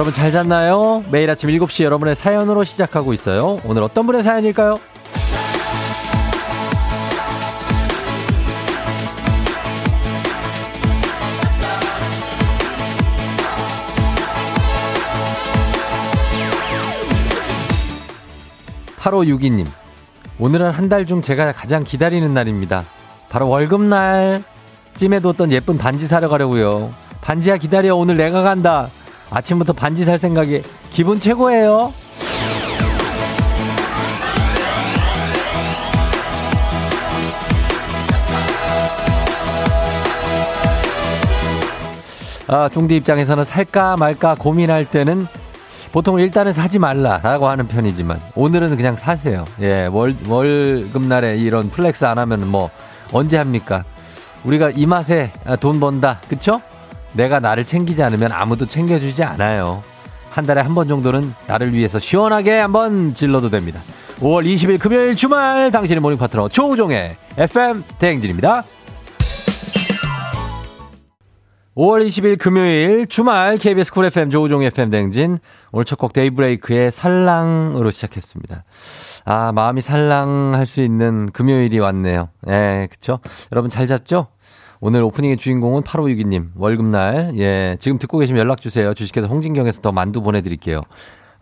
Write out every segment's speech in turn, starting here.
여러분 잘 잤나요? 매일 아침 7시 여러분의 사연으로 시작하고 있어요. 오늘 어떤 분의 사연일까요? 8562님. 오늘은 한 달 중 제가 가장 기다리는 날입니다. 바로 월급날. 찜에 뒀던 예쁜 반지 사러 가려고요. 반지야 기다려. 오늘 내가 간다. 아침부터 반지 살 생각에 기분 최고예요. 아, 종디 입장에서는 살까 말까 고민할 때는 보통 일단은 사지 말라라고 하는 편이지만 오늘은 그냥 사세요. 예, 월, 월급날에 이런 flex 안 하면 뭐 언제 합니까? 우리가 이 맛에 돈 번다. 그쵸? 내가 나를 챙기지 않으면 아무도 챙겨주지 않아요. 한 달에 한 번 정도는 나를 위해서 시원하게 한번 질러도 됩니다. 5월 20일 금요일 주말 당신의 morning 파트너 조우종의 FM 대행진입니다. 5월 20일 금요일 주말 KBS 쿨 FM 조우종 FM 대행진 오늘 첫 곡 데이브레이크의 살랑으로 시작했습니다. 아 마음이 살랑할 수 있는 금요일이 왔네요. 예, 네, 그쵸? 여러분 잘 잤죠? 오늘 오프닝의 주인공은 8562님, 월급날. 예, 지금 듣고 계시면 연락주세요. 주식회사 홍진경에서 더 만두 보내드릴게요.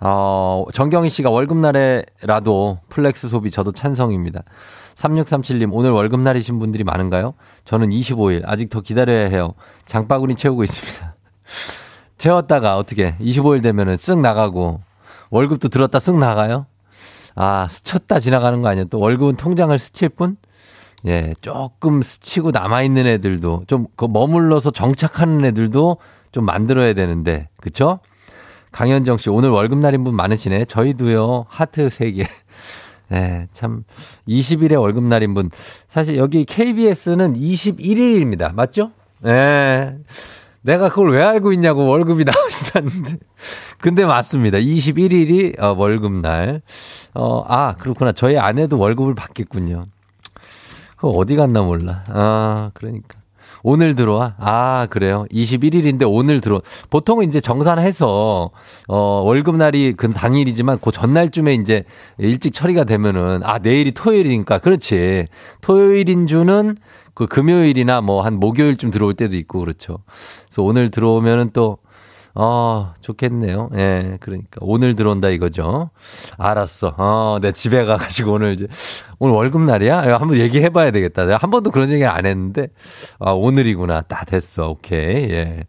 어, 정경희 씨가 월급날에라도 flex 소비 저도 찬성입니다. 3637님, 오늘 월급날이신 분들이 많은가요? 저는 25일, 아직 더 기다려야 해요. 장바구니 채우고 있습니다. 채웠다가 어떻게, 25일 되면은 쓱 나가고, 월급도 들었다 쓱 나가요? 아, 스쳤다 지나가는 거 아니에요? 또 월급은 통장을 스칠 뿐? 예, 조금 스치고 남아있는 애들도 좀 그 머물러서 정착하는 애들도 좀 만들어야 되는데, 그쵸? 강현정 씨, 오늘 월급날인 분 많으시네. 저희도요, 하트 3개. 예, 참, 20일에 월급날인 분. 사실 여기 KBS는 21일입니다. 맞죠? 예. 내가 그걸 왜 알고 있냐고 월급이 나오시다는데. 근데 맞습니다. 21일이 어, 월급날. 어, 아, 그렇구나. 저희 아내도 월급을 받겠군요. 그 어디 갔나 몰라. 아, 그러니까. 오늘 들어와? 아, 그래요? 21일인데 오늘 들어. 보통은 이제 정산해서, 어, 월급날이 그 당일이지만 그 전날쯤에 이제 일찍 처리가 되면은, 아, 내일이 토요일이니까. 그렇지. 토요일인 주는 그 금요일이나 뭐 한 목요일쯤 들어올 때도 있고 그렇죠. 그래서 오늘 들어오면은 또, 어, 좋겠네요. 예, 그러니까. 오늘 들어온다 이거죠. 알았어. 어, 내 집에 가가지고 오늘 이제, 오늘 월급날이야? 한번 얘기해 봐야 되겠다. 내가 한 번도 그런 얘기 안 했는데, 아, 오늘이구나. 딱 됐어. 오케이. 예.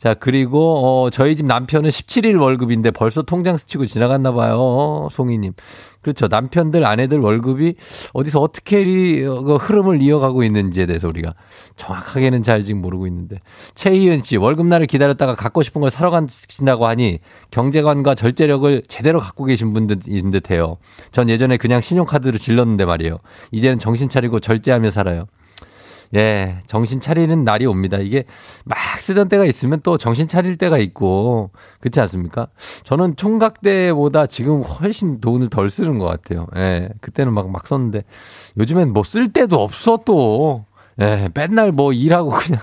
자, 그리고, 어, 저희 집 남편은 17일 월급인데 벌써 통장 스치고 지나갔나 봐요. 어, 송이님. 그렇죠. 남편들, 아내들 월급이 어디서 어떻게 이그 흐름을 이어가고 있는지에 대해서 우리가 정확하게는 잘 지금 모르고 있는데. 최희은 씨, 월급날을 기다렸다가 갖고 싶은 걸 사러 가신다고 하니 경제관과 절제력을 제대로 갖고 계신 분들인 듯 해요. 전 예전에 그냥 신용카드로 질렀는데 말이에요. 이제는 정신 차리고 절제하며 살아요. 예, 정신 차리는 날이 옵니다. 이게 막 쓰던 때가 있으면 또 정신 차릴 때가 있고, 그렇지 않습니까? 저는 총각 때보다 지금 훨씬 돈을 덜 쓰는 것 같아요. 예, 그때는 막, 막 썼는데, 요즘엔 뭐 쓸 때도 없어 또. 예, 맨날 뭐 일하고 그냥.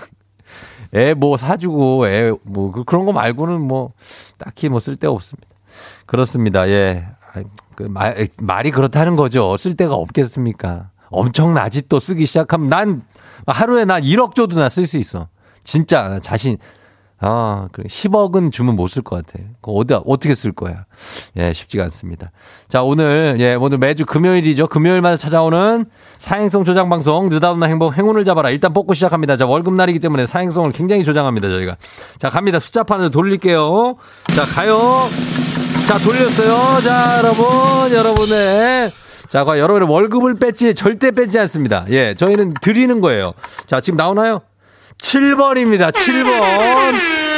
애 뭐 사주고, 애 뭐, 그, 그런 거 말고는 뭐, 딱히 뭐 쓸 데가 없습니다. 그렇습니다. 예. 그 말, 말이 그렇다는 거죠. 쓸 데가 없겠습니까? 엄청나지 또 쓰기 시작하면 난 하루에 난 1억 줘도 나 쓸 수 있어. 진짜 자신 아, 그래. 10억은 주면 못 쓸 것 같아. 그거 어디, 어떻게 쓸 거야? 예, 쉽지가 않습니다. 자, 오늘, 예, 오늘 매주 금요일이죠. 금요일마다 찾아오는 사행성 조장방송, 느닷없는 행복, 행운을 잡아라. 일단 뽑고 시작합니다. 자, 월급날이기 때문에 사행성을 굉장히 조장합니다, 저희가. 자, 갑니다. 숫자판을 돌릴게요. 자, 가요. 자, 돌렸어요. 자, 여러분, 여러분의 자, 과 여러분의 월급을 뺐지 절대 뺐지 않습니다. 예, 저희는 드리는 거예요. 자, 지금 나오나요? 7번입니다. 7번.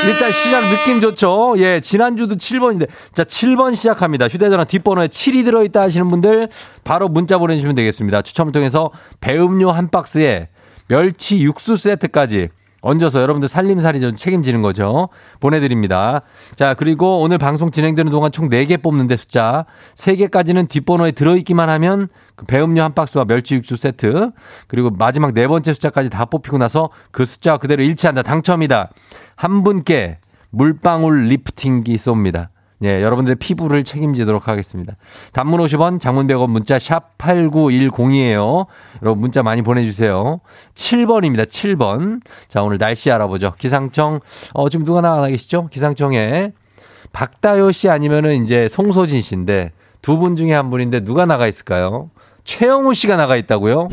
일단 시작 느낌 좋죠? 예, 지난주도 7번인데. 자, 7번 시작합니다. 휴대전화 뒷번호에 7이 들어있다 하시는 분들 바로 문자 보내주시면 되겠습니다. 추첨을 통해서 배음료 한 박스에 멸치 육수 세트까지 얹어서 여러분들 살림살이 좀 책임지는 거죠. 보내드립니다. 자, 그리고 오늘 방송 진행되는 동안 총 4개 뽑는데 숫자 3개까지는 뒷번호에 들어있기만 하면 그 배음료 한 박스와 멸치 육수 세트 그리고 마지막 네 번째 숫자까지 다 뽑히고 나서 그 숫자와 그대로 일치한다. 당첨이다. 한 분께 물방울 리프팅기 쏩니다. 예, 여러분들의 피부를 책임지도록 하겠습니다. 단문 50원, 장문 100원, 문자 샵 8910이에요. 여러분 문자 많이 보내주세요. 7번입니다. 7번. 자, 오늘 날씨 알아보죠. 기상청, 어, 지금 누가 나가 계시죠? 기상청에 박다효 씨 아니면은 이제 송소진 씨인데 두 분 중에 한 분인데 누가 나가 있을까요? 최영우 씨가 나가 있다고요?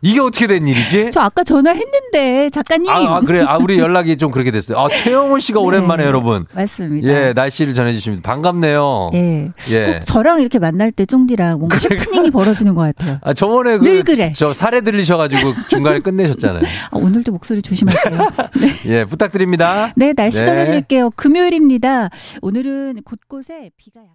이게 어떻게 된 일이지? 저 아까 전화했는데 작가님. 아, 아, 그래. 아 우리 연락이 좀 그렇게 됐어요. 아 최영훈 씨가 오랜만에 네, 여러분. 맞습니다. 예 날씨를 전해주십니다. 반갑네요. 예. 예. 꼭 저랑 이렇게 만날 때 쫑디랑 뭔가 해프닝이 벌어지는 것 같아요. 아 저번에 늘 그래. 저 사례 들리셔가지고 중간에 끝내셨잖아요. 아, 오늘도 목소리 조심하세요. 네. 예 부탁드립니다. 네, 날씨 네. 전해드릴게요. 금요일입니다. 오늘은 곳곳에 비가 약.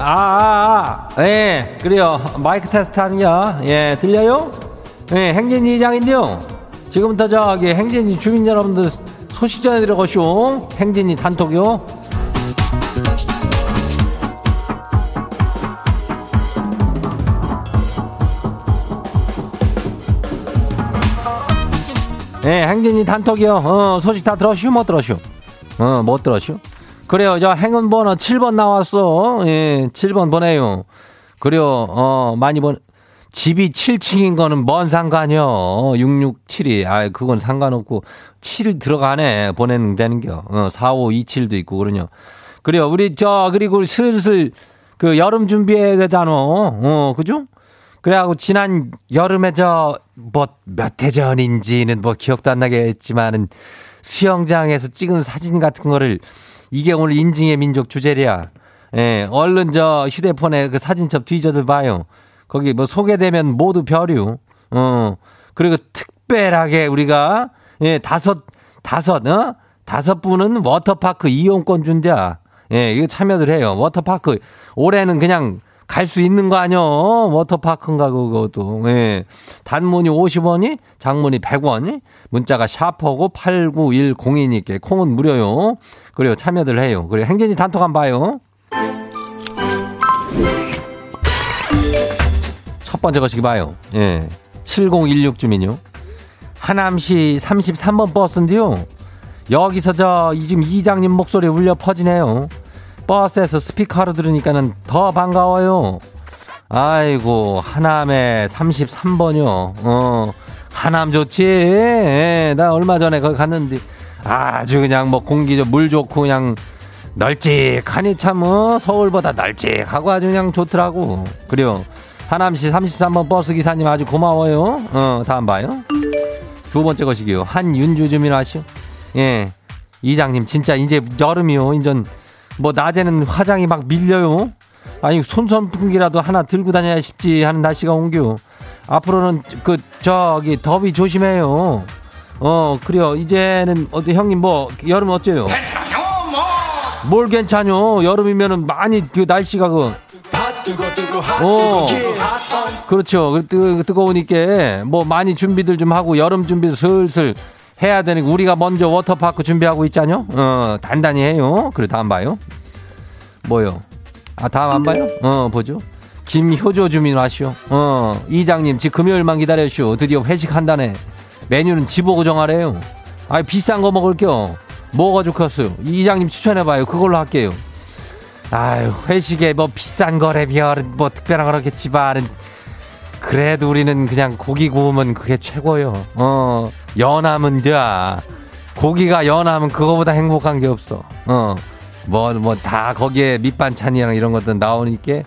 아, 아, 아, 예, 그래요. 마이크 테스트 하는요. 예, 들려요? 예, 행진이 이장인데요. 지금부터 저기 행진이 주민 여러분들 소식 전해드려가시오. 행진이 단톡요. 예, 행진이 단톡이요. 어, 소식 다 들었슈? 못 들었슈? 어, 못 들었슈? 그래요. 저 행운 번호 7번 나왔어. 예, 7번 보내요. 그래요. 어, 많이 번 집이 7층인 거는 뭔 상관이요. 667이. 아, 그건 상관없고 7 들어가네. 보내는 되는겨. 어, 4527도 있고 그러냐. 그래요. 우리 저 그리고 슬슬 그 여름 준비해야 되잖아. 어, 그죠? 그래갖고 지난 여름에 저 뭐 몇 해 전인지는 뭐 기억도 안 나겠지만은 수영장에서 찍은 사진 같은 거를 이게 오늘 인증의 민족 주제랴. 예, 얼른 저 휴대폰에 그 사진첩 뒤져들 봐요. 거기 뭐 소개되면 모두 별유. 어. 그리고 특별하게 우리가 예, 다섯 다섯 어? 다섯 분은 워터파크 이용권 준대야. 예, 이거 참여들 해요. 워터파크 올해는 그냥 갈 수 있는 거 아니요? 워터파크인가 그것도. 예. 단문이 50원이, 장문이 100원이, 문자가 샤퍼고 89102니께 콩은 무료요. 그리고 참여들 해요. 그리고 행진이 단톡 한번 봐요. 첫 번째 거시기 봐요. 예. 7016 주민요. 하남시 33번 버스인데요. 여기서 저 지금 이장님 목소리 울려 퍼지네요. 버스에서 스피커로 들으니까는 더 반가워요. 아이고 하남에 33번이요. 어 하남 좋지. 예, 나 얼마 전에 거기 갔는데 아주 그냥 뭐 공기 물 좋고 그냥 널찍하니 참 어, 서울보다 널찍하고 아주 그냥 좋더라고. 그래요. 하남시 33번 버스 기사님 아주 고마워요. 어 다음 봐요. 두 번째 것이기요. 한윤주 주민 아시오? 예. 이장님 진짜 이제 여름이요. 인전 뭐 낮에는 화장이 막 밀려요. 아니 손선풍기라도 하나 들고 다녀야 싶지 하는 날씨가 온겨. 앞으로는 그 저기 더위 조심해요. 어 그래요. 이제는 어때 형님 뭐 여름 어째요? 괜찮아요 뭐. 뭘 괜찮요? 여름이면은 많이 그 날씨가 그. 어. 그렇죠. 그 뜨, 뜨거우니까 뭐 많이 준비들 좀 하고 여름 준비도 슬슬 해야 되는 거. 우리가 먼저 워터파크 준비하고 있잖요. 어, 단단히 해요. 그래 다음 봐요. 뭐요? 아 다음 안 봐요? 어 보죠. 김효조 주민 와시오. 어 이장님 지금 금요일만 기다려시오. 드디어 회식한다네. 메뉴는 지보고 정하래요. 아 비싼 거 먹을게요. 뭐가 좋겠어요? 이장님 추천해봐요. 그걸로 할게요. 아유 회식에 뭐 비싼 거래 비하는 뭐 특별한 거라겠지만은 그래도 우리는 그냥 고기 구우면 그게 최고요. 어 연하면 돼. 고기가 연하면 그거보다 행복한 게 없어. 어. 뭐, 뭐, 다 거기에 밑반찬이랑 이런 것들 나오니까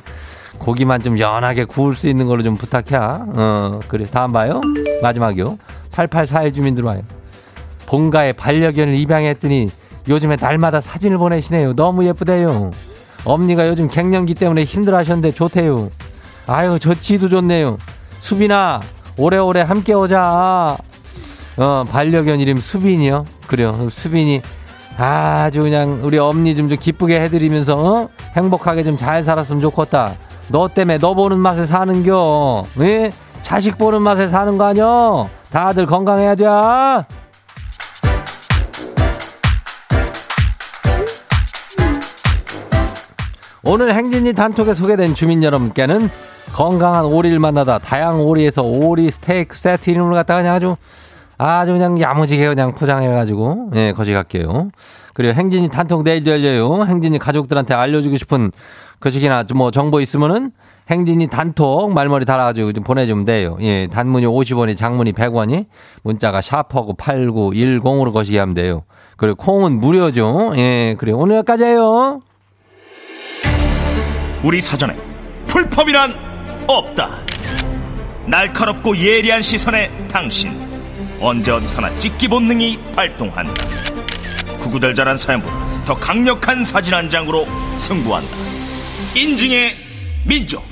고기만 좀 연하게 구울 수 있는 걸로 좀 부탁해. 어, 그래. 다음 봐요. 마지막이요. 8841 주민들 와요. 본가에 반려견을 입양했더니 요즘에 날마다 사진을 보내시네요. 너무 예쁘대요. 엄니가 요즘 갱년기 때문에 힘들어 하셨는데 좋대요. 아유, 저 지도 좋네요. 수빈아, 오래오래 함께 오자. 어, 반려견 이름 수빈이요. 그래요. 수빈이 아주 그냥 우리 엄니 좀, 좀 기쁘게 해드리면서 어? 행복하게 좀 잘 살았으면 좋겠다. 너 때문에 너 보는 맛에 사는겨. 예? 자식 보는 맛에 사는 거 아니여? 다들 건강해야 돼. 오늘 행진이 단톡에 소개된 주민 여러분께는 건강한 오리를 만나다 다양한 오리에서 오리 스테이크 세트 이름을 갖다가 그냥 아주 아주 그냥 야무지게 그냥 포장해가지고 예 거시 갈게요. 그리고 행진이 단톡 내일도 열려요. 행진이 가족들한테 알려주고 싶은 거시기나 뭐 정보 있으면은 행진이 단톡 말머리 달아가지고 좀 보내주면 돼요. 예, 단문이 50원이 장문이 100원이 문자가 샤퍼고 8910으로 거시기 하면 돼요. 그리고 콩은 무료죠. 예, 그래 오늘 여기까지예요. 우리 사전에 풀펌이란 없다. 날카롭고 예리한 시선에 당신 언제 어디서나 찍기 본능이 발동한다. 구구절절한 사연보다 더 강력한 사진 한 장으로 승부한다. 인증의 민족.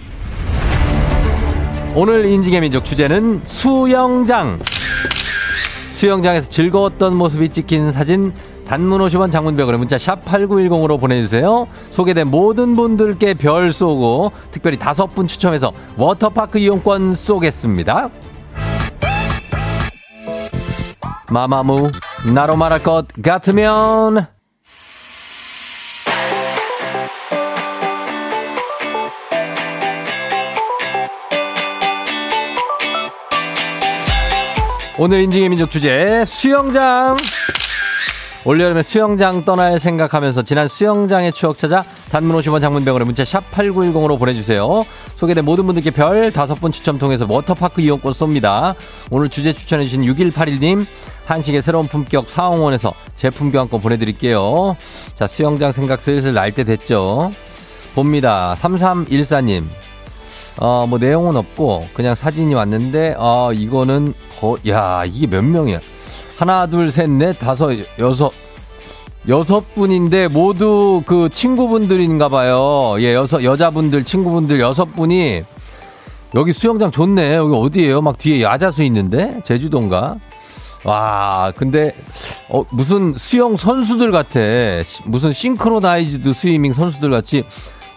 오늘 인증의 민족 주제는 수영장. 수영장에서 즐거웠던 모습이 찍힌 사진 단문 50원 장문벽으로 문자 샵 8910으로 보내주세요. 소개된 모든 분들께 별 쏘고 특별히 다섯 분 추첨해서 워터파크 이용권 쏘겠습니다. 마마무 나로 말할 것 같으면 오늘 인증의 민족 주제 수영장 올여름에 수영장 떠날 생각하면서 지난 수영장의 추억 찾아 단문 50원 장문병으로 문자 샵 8910으로 보내주세요. 소개된 모든 분들께 별 다섯 분 추첨 통해서 워터파크 이용권 쏩니다. 오늘 주제 추천해주신 6181님 한식의 새로운 품격 사홍원에서 제품 교환권 보내드릴게요. 자 수영장 생각 슬슬 날 때 됐죠. 봅니다. 3314님 어, 뭐 내용은 없고 그냥 사진이 왔는데 어, 이거는 거, 야, 이게 몇 명이야? 하나, 둘, 셋, 넷, 다섯, 여섯 여섯 분인데 모두 그 친구분들인가 봐요. 예, 여섯 여자분들 친구분들 여섯 분이 여기 수영장 좋네. 여기 어디예요? 막 뒤에 야자수 있는데 제주도인가? 와, 근데 어 무슨 수영 선수들 같아. 무슨 싱크로나이즈드 스위밍 선수들 같이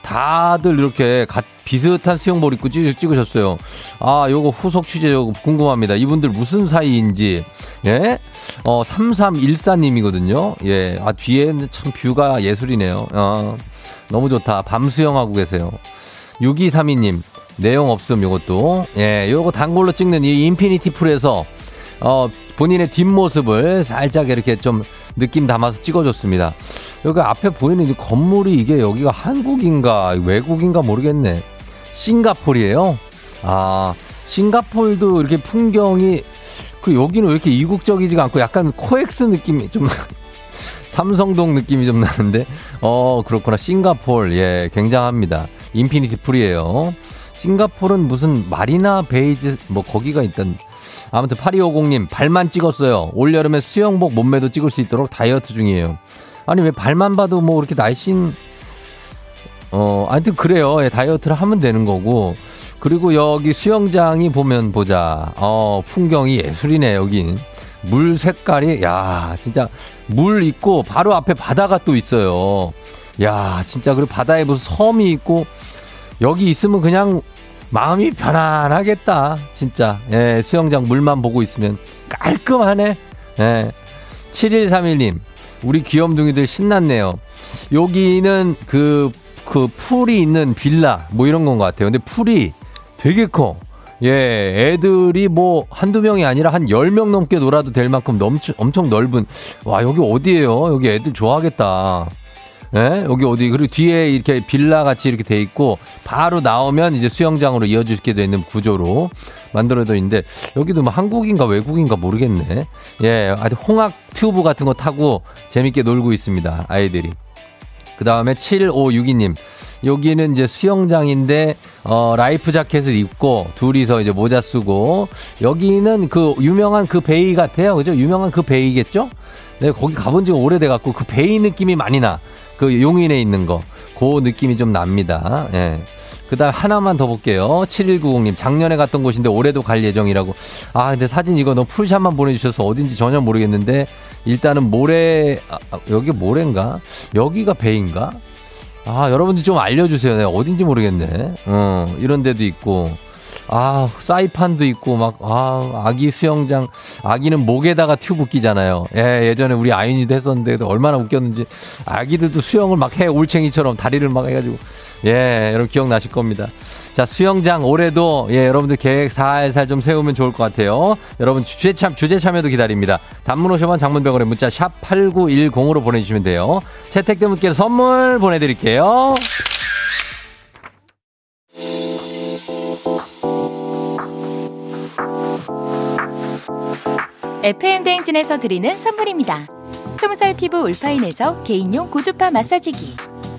다들 이렇게 가, 비슷한 수영복 입고 찍, 찍으셨어요. 아, 요거 후속 취재 요거 궁금합니다. 이분들 무슨 사이인지. 예? 어, 3314님이거든요. 예. 아, 뒤에는 참 view가 예술이네요. 어, 너무 좋다. 밤 수영하고 계세요. 6232님. 내용 없음 요것도. 예, 요거 단골로 찍는 이 infinity pool에서 어, 본인의 뒷모습을 살짝 이렇게 좀 느낌 담아서 찍어줬습니다. 여기 앞에 보이는 이 건물이 이게 여기가 한국인가 외국인가 모르겠네. 싱가폴이에요. 아, 싱가폴도 이렇게 풍경이 그 여기는 왜 이렇게 이국적이지가 않고 약간 코엑스 느낌이 좀 삼성동 느낌이 좀 나는데? 어 그렇구나. 싱가폴. 예 굉장합니다. infinity pool이에요. 싱가폴은 무슨 마리나 베이즈 뭐 거기가 있던 아무튼 8250님 발만 찍었어요. 올여름에 수영복 몸매도 찍을 수 있도록 다이어트 중이에요 아니 왜 발만 봐도 뭐 이렇게 날씬 어 하여튼 그래요. 예, 다이어트를 하면 되는 거고. 그리고 여기 수영장이 보면 보자. 어 풍경이 예술이네 여긴 물 색깔이 야 진짜 물 있고 바로 앞에 바다가 또 있어요. 야 진짜 그리고 바다에 무슨 섬이 있고 여기 있으면 그냥 마음이 편안하겠다 진짜. 예 수영장 물만 보고 있으면 깔끔하네. 예. 7131님 우리 귀염둥이들 신났네요. 여기는 그, 그 풀이 있는 빌라, 뭐 이런 건 것 같아요. 근데 풀이 되게 커. 예, 애들이 뭐 한두 명이 아니라 한 열 명 넘게 놀아도 될 만큼 넘쳐, 엄청 넓은, 와, 여기 어디예요? 여기 애들 좋아하겠다. 예? 여기 어디, 그리고 뒤에 이렇게 빌라 같이 이렇게 돼 있고, 바로 나오면 이제 수영장으로 이어지게 되는 구조로 만들어져 있는데, 여기도 뭐 한국인가 외국인가 모르겠네. 예, 아주 홍학 튜브 같은 거 타고 재밌게 놀고 있습니다. 아이들이. 그 다음에 7562님. 여기는 이제 수영장인데, 어, life jacket을 입고, 둘이서 이제 모자 쓰고, 여기는 그 유명한 그 bay 같아요. 그죠? 유명한 그 bay겠죠? 네, 거기 가본 지가 오래돼 갖고 그 베이 느낌이 많이 나. 그 용인에 있는 거. 그 느낌이 좀 납니다. 예. 그 다음 하나만 더 볼게요. 7190님, 작년에 갔던 곳인데 올해도 갈 예정이라고. 아, 근데 사진 이거 너무 풀샷만 보내주셔서 어딘지 전혀 모르겠는데, 일단은 모래, 아, 아 여기 모래인가? 여기가 배인가? 아, 여러분들 좀 알려주세요. 내가 어딘지 모르겠네. 어, 이런 데도 있고. 아, 사이판도 있고, 막, 아, 아기 수영장. 아기는 목에다가 튜브 끼잖아요. 예, 예전에 우리 아윤이도 했었는데 얼마나 웃겼는지. 아기들도 수영을 막 해, 올챙이처럼 다리를 막 해가지고. 예, 여러분 기억나실 겁니다. 자, 수영장 올해도 예, 여러분들 계획 살살 좀 세우면 좋을 것 같아요. 여러분 주제 참 주제 참여도 기다립니다. 단문 50원 장문병원에 문자 샵 8910으로 보내 주시면 돼요. 채택된 분께서 선물 보내 드릴게요. FM 대행진에서 드리는 선물입니다. 20살 피부 울파인에서 개인용 고주파 마사지기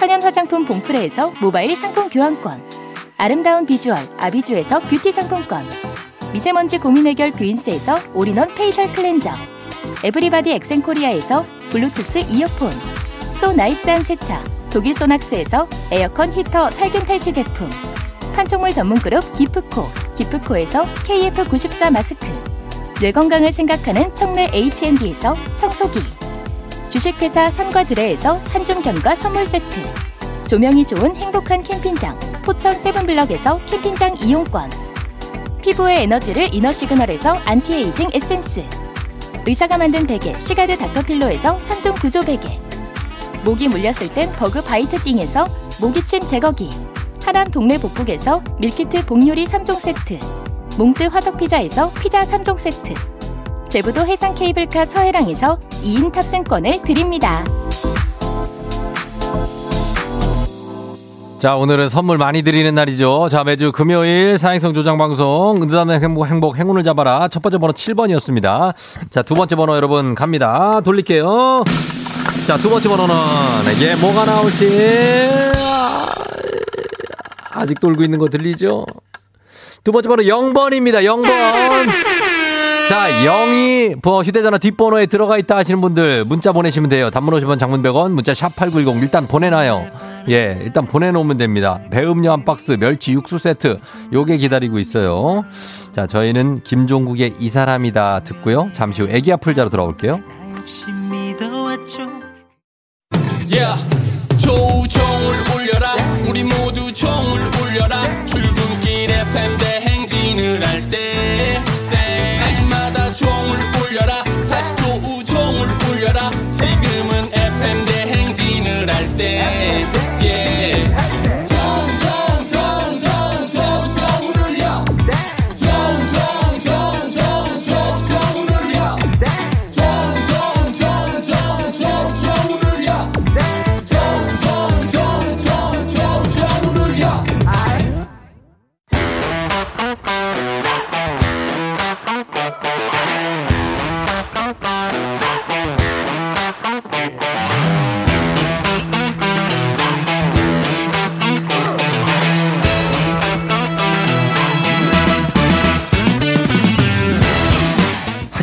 천연 화장품 봉프레에서 모바일 상품 교환권. 아름다운 비주얼 아비주에서 뷰티 상품권. 미세먼지 고민 해결 뷰인스에서 all-in-one facial cleanser. everybody 엑센코리아에서 블루투스 이어폰. 소 nice한 세차 독일 소낙스에서 에어컨 히터 살균 탈취 제품. 판촉물 전문 그룹 기프코 기프코에서 KF94 마스크. 뇌 건강을 생각하는 청내 H&D에서 청소기 주식회사 삼과드레에서 한중 견과 선물 세트. 조명이 좋은 행복한 캠핑장 포천 세븐블럭에서 캠핑장 이용권. 피부의 에너지를 이너 시그널에서 안티에이징 에센스. 의사가 만든 베개 시가드 닥터필로에서 3종 구조 베개. 모기 물렸을 땐 버그 바이트 띵에서 모기침 제거기. 하남 동네 복국에서 밀키트 복요리 3종 세트. 몽뜨 화덕피자에서 피자 3종 세트 제부도 해상 케이블카 서해랑에서 2인 탑승권을 드립니다. 자, 오늘은 선물 많이 드리는 날이죠. 자, 매주 금요일 사행성 조장 방송, 은담의 행복, 행복, 행운을 잡아라. 첫 번째 번호 7번이었습니다. 자, 두 번째 번호 여러분 갑니다. 돌릴게요. 자, 두 번째 번호는, 예, 뭐가 나올지. 아직 돌고 있는 거 들리죠? 두 번째 번호 0번입니다. 0번. 자, 0이 뭐 휴대전화 뒷번호에 들어가 있다 하시는 분들 문자 보내시면 돼요. 단문 50원 장문 100원 문자 샵 8910 일단 보내놔요. 예, 일단 보내놓으면 됩니다. 배음료 한 박스, 멸치 육수 세트 요게 기다리고 있어요. 자, 저희는 김종국의 이 사람이다 듣고요. 잠시 후 애기 아플자로 돌아올게요.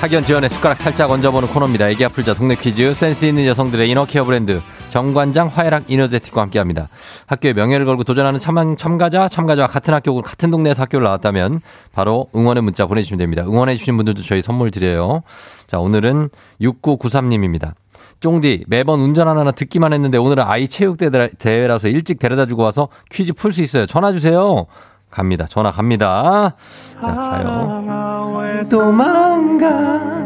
학연 지연의 숟가락 살짝 얹어보는 코너입니다. 애기 아플 자 동네 퀴즈 센스 있는 여성들의 이너케어 브랜드 정관장 화해락 이너제틱과 함께합니다. 학교의 명예를 걸고 도전하는 참, 참가자 참가자와 같은 학교 같은 동네에서 학교를 나왔다면 바로 응원의 문자 보내주시면 됩니다. 응원해 주신 분들도 저희 선물 드려요. 자 오늘은 6993님입니다. 쫑디 매번 운전하나 듣기만 했는데 오늘은 아이 체육 대회라서 일찍 데려다 주고 와서 퀴즈 풀 수 있어요. 전화 주세요. 갑니다. 전화 갑니다. 자, 가요. 도망가.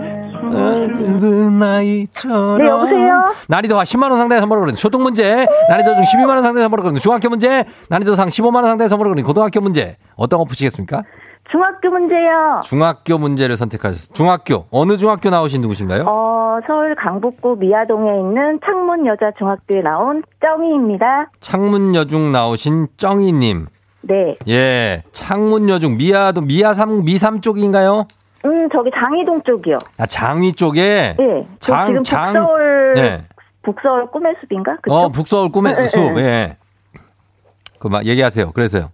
어른 아이처럼. 네, 여보세요? 난이도 10만원 상당의 선물을 거는 초등 문제, 난이도 중 12만원 상당의 선물을 거는 중학교 문제, 난이도 상 15만원 상당의 선물을 거는 고등학교 문제. 어떤 거 푸시겠습니까? 중학교 문제요. 중학교 문제를 선택하셨습니다. 중학교. 어느 중학교 나오신 누구신가요? 어, 서울 강북구 미아동에 있는 창문 여자 중학교에 나온 쩡이입니다. 창문여중 나오신 쩡이님. 네. 예. 창문여중, 미아도, 미아삼, 미삼 쪽인가요? 음, 저기 장이동 쪽이요. 아, 장위 쪽에? 네. 저 장, 지금 장. 북서울 예. 북서울 꿈의 숲인가? 그쵸? 어, 북서울 꿈의 예, 숲. 예. 예. 그, 막, 얘기하세요. 그래서요.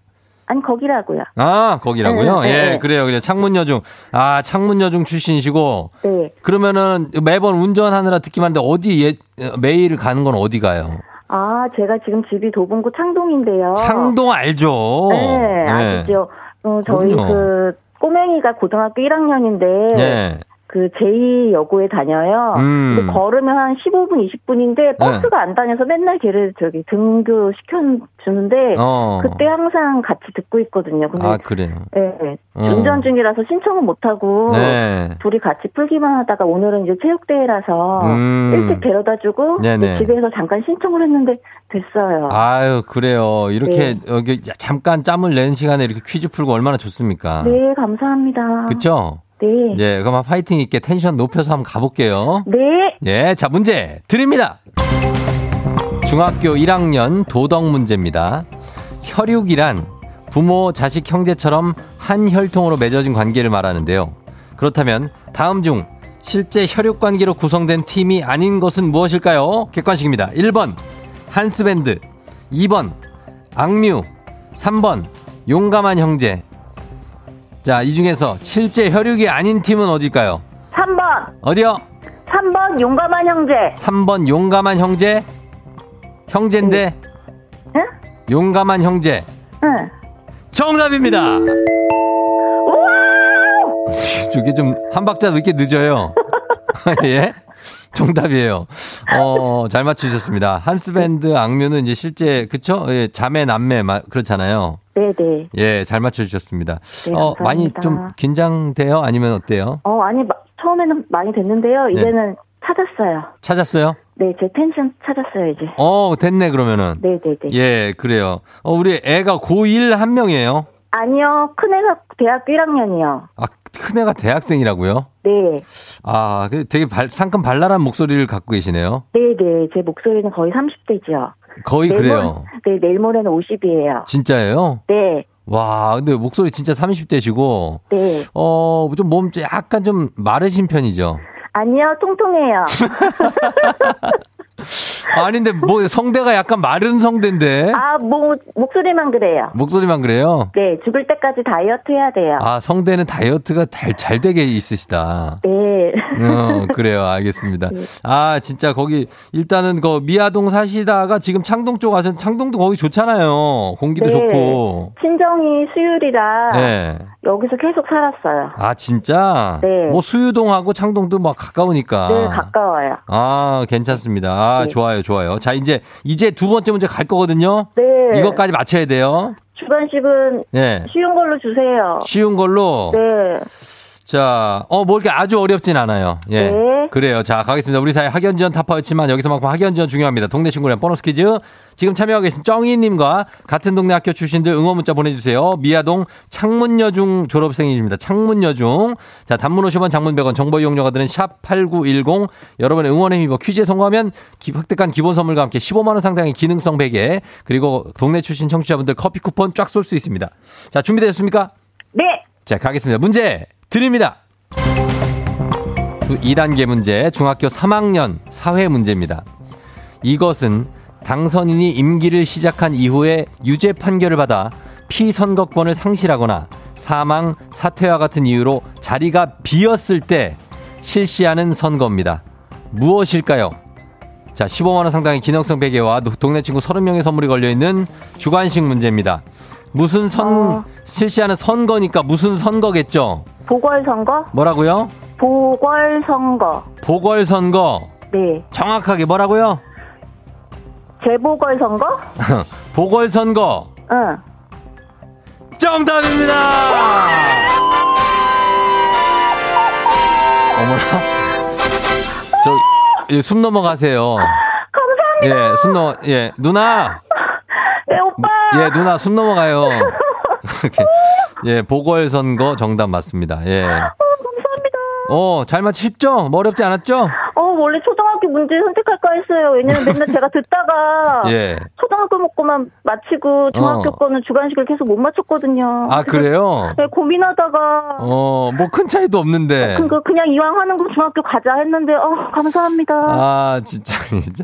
아니 거기라고요. 아, 거기라고요? 네, 네, 예, 네. 그래요. 그래요. 창문여중. 아, 창문여중 출신이시고. 네. 그러면은 매번 운전하느라 듣기만 하는데 어디 예, 매일 가는 건 어디 가요? 아, 제가 지금 집이 도봉구 창동인데요. 창동 알죠? 어. 네, 아시죠? 어, 저희 그럼요. 그 꼬맹이가 고등학교 1학년인데 예. 그 제2 여고에 다녀요. 음. 근데 걸으면 한 15분, 20분인데 버스가 안 다녀서 맨날 걔를 저기 등교 시켜 주는데 어. 그때 항상 같이 듣고 있거든요. 근데 아, 그래요. 예, 어. 운전 중이라서 신청은 못 하고 네. 둘이 같이 풀기만 하다가 오늘은 이제 체육대회라서 음. 일찍 데려다주고 네네. 집에서 잠깐 신청을 했는데 됐어요. 아유, 그래요. 이렇게 네. 여기 잠깐 짬을 낸 시간에 이렇게 퀴즈 풀고 얼마나 좋습니까? 네, 감사합니다. 그쵸? 네. 예, 그럼 파이팅 있게 텐션 높여서 한번 가볼게요. 네. 예, 자, 문제 드립니다. 중학교 1학년 도덕 문제입니다. 혈육이란 부모, 자식, 형제처럼 한 혈통으로 맺어진 관계를 말하는데요. 그렇다면 다음 중 실제 혈육 관계로 구성된 팀이 아닌 것은 무엇일까요? 객관식입니다. 1번 한스밴드, 2번 악뮤, 3번 용감한 형제. 자, 이 중에서 실제 혈육이 아닌 팀은 어딜까요? 3번. 어디요? 3번 용감한 형제. 3번 용감한 형제. 형제인데 응? 용감한 형제. 응. 정답입니다. 우와! 저게 좀 한 박자 늦게 늦어요. 예? 정답이에요. 어, 잘 맞추셨습니다. 한스밴드 악뮤는 이제 실제, 그쵸? 예, 자매, 남매, 마- 그렇잖아요. 네네. 예, 잘 맞춰주셨습니다. 네, 어, 많이 감사합니다. 좀 긴장돼요? 아니면 어때요? 어, 아니, 마- 처음에는 많이 됐는데요. 네. 이제는 찾았어요. 찾았어요? 네, 제 텐션 찾았어요, 이제. 어, 됐네, 그러면은. 네네네. 예, 그래요. 어, 우리 애가 고1 한 명이에요? 아니요, 큰애가 대학교 1학년이요. 아, 큰애가 대학생이라고요? 네. 아, 그 되게 발, 상큼 발랄한 목소리를 갖고 계시네요. 네네. 제 목소리는 거의 30대죠. 거의 그래요. 네, 내일 모레는 50이에요. 진짜예요? 네. 와, 근데 목소리 진짜 30대시고, 네. 어, 좀 몸 약간 좀 마르신 편이죠? 아니요, 통통해요. 아닌데, 뭐, 성대가 약간 마른 성대인데? 아, 뭐, 목소리만 그래요. 목소리만 그래요? 네, 죽을 때까지 다이어트 해야 돼요. 아, 성대는 다이어트가 잘, 잘 되게 있으시다. 네. 어, 그래요. 알겠습니다. 아, 진짜 거기, 일단은 그 미아동 사시다가 지금 창동 쪽 가서 창동도 거기 좋잖아요. 공기도 네. 좋고. 친정이 수율이라 네. 여기서 계속 살았어요. 아, 진짜? 네. 뭐 수유동하고 창동도 막 가까우니까. 네, 가까워요. 아, 괜찮습니다. 아, 네. 좋아요, 좋아요. 자, 이제, 이제 두 번째 문제 갈 거거든요. 네. 이것까지 맞춰야 돼요. 주간식은 예. 쉬운 걸로 주세요. 쉬운 걸로. 네. 자, 어, 뭐 이렇게 아주 어렵진 않아요. 예. 네. 그래요. 자, 가겠습니다. 우리 사회 학연지원 타파였지만 여기서만큼 학연지원 중요합니다. 동네 친구랑 보너스 퀴즈. 지금 참여하고 계신 쩡이님과 같은 동네 학교 출신들 응원 문자 보내주세요. 미아동 창문여중 졸업생입니다. 창문여중. 자, 단문 50원 장문 100원 정보 이용료가 드는 샵8910. 여러분의 응원에 힘입어 퀴즈에 성공하면 기- 획득한 기본 선물과 함께 15만원 상당의 기능성 베개 그리고 동네 출신 청취자분들 커피 쿠폰 쫙 쏠 수 있습니다. 자, 준비되셨습니까? 네. 자, 가겠습니다. 문제 드립니다. 두 2단계 문제, 중학교 3학년 사회 문제입니다. 이것은 당선인이 임기를 시작한 이후에 유죄 판결을 받아 피선거권을 상실하거나 사망, 사퇴와 같은 이유로 자리가 비었을 때 실시하는 선거입니다. 무엇일까요? 자, 15만원 상당의 기능성 베개와 노- 동네 친구 30명의 선물이 걸려있는 주관식 문제입니다. 무슨 선, 어. 실시하는 선거니까 무슨 선거겠죠? 보궐선거? 뭐라고요? 보궐선거. 보궐선거. 네. 정확하게 뭐라고요? 재보궐선거? 보궐선거. 응. 정답입니다. 어머나. 저, 예, 숨 넘어가세요. 감사합니다. 예, 숨 넘어, 예, 누나. 예, 누나 숨 넘어가요. 이렇게. 예, 보궐선거 정답 맞습니다. 예. 어, 잘 맞히십죠? 뭐 어렵지 않았죠? 어, 원래 초등학교 문제 선택할까 했어요. 왜냐면 맨날 제가 듣다가 예. 초등학교 먹고만 마치고 중학교 어. 거는 주간식을 계속 못 맞췄거든요. 아, 그래요? 네, 고민하다가 어, 뭐 큰 차이도 없는데. 그거 그냥 이왕 하는 거 중학교 가자 했는데 어, 감사합니다. 아, 진짜.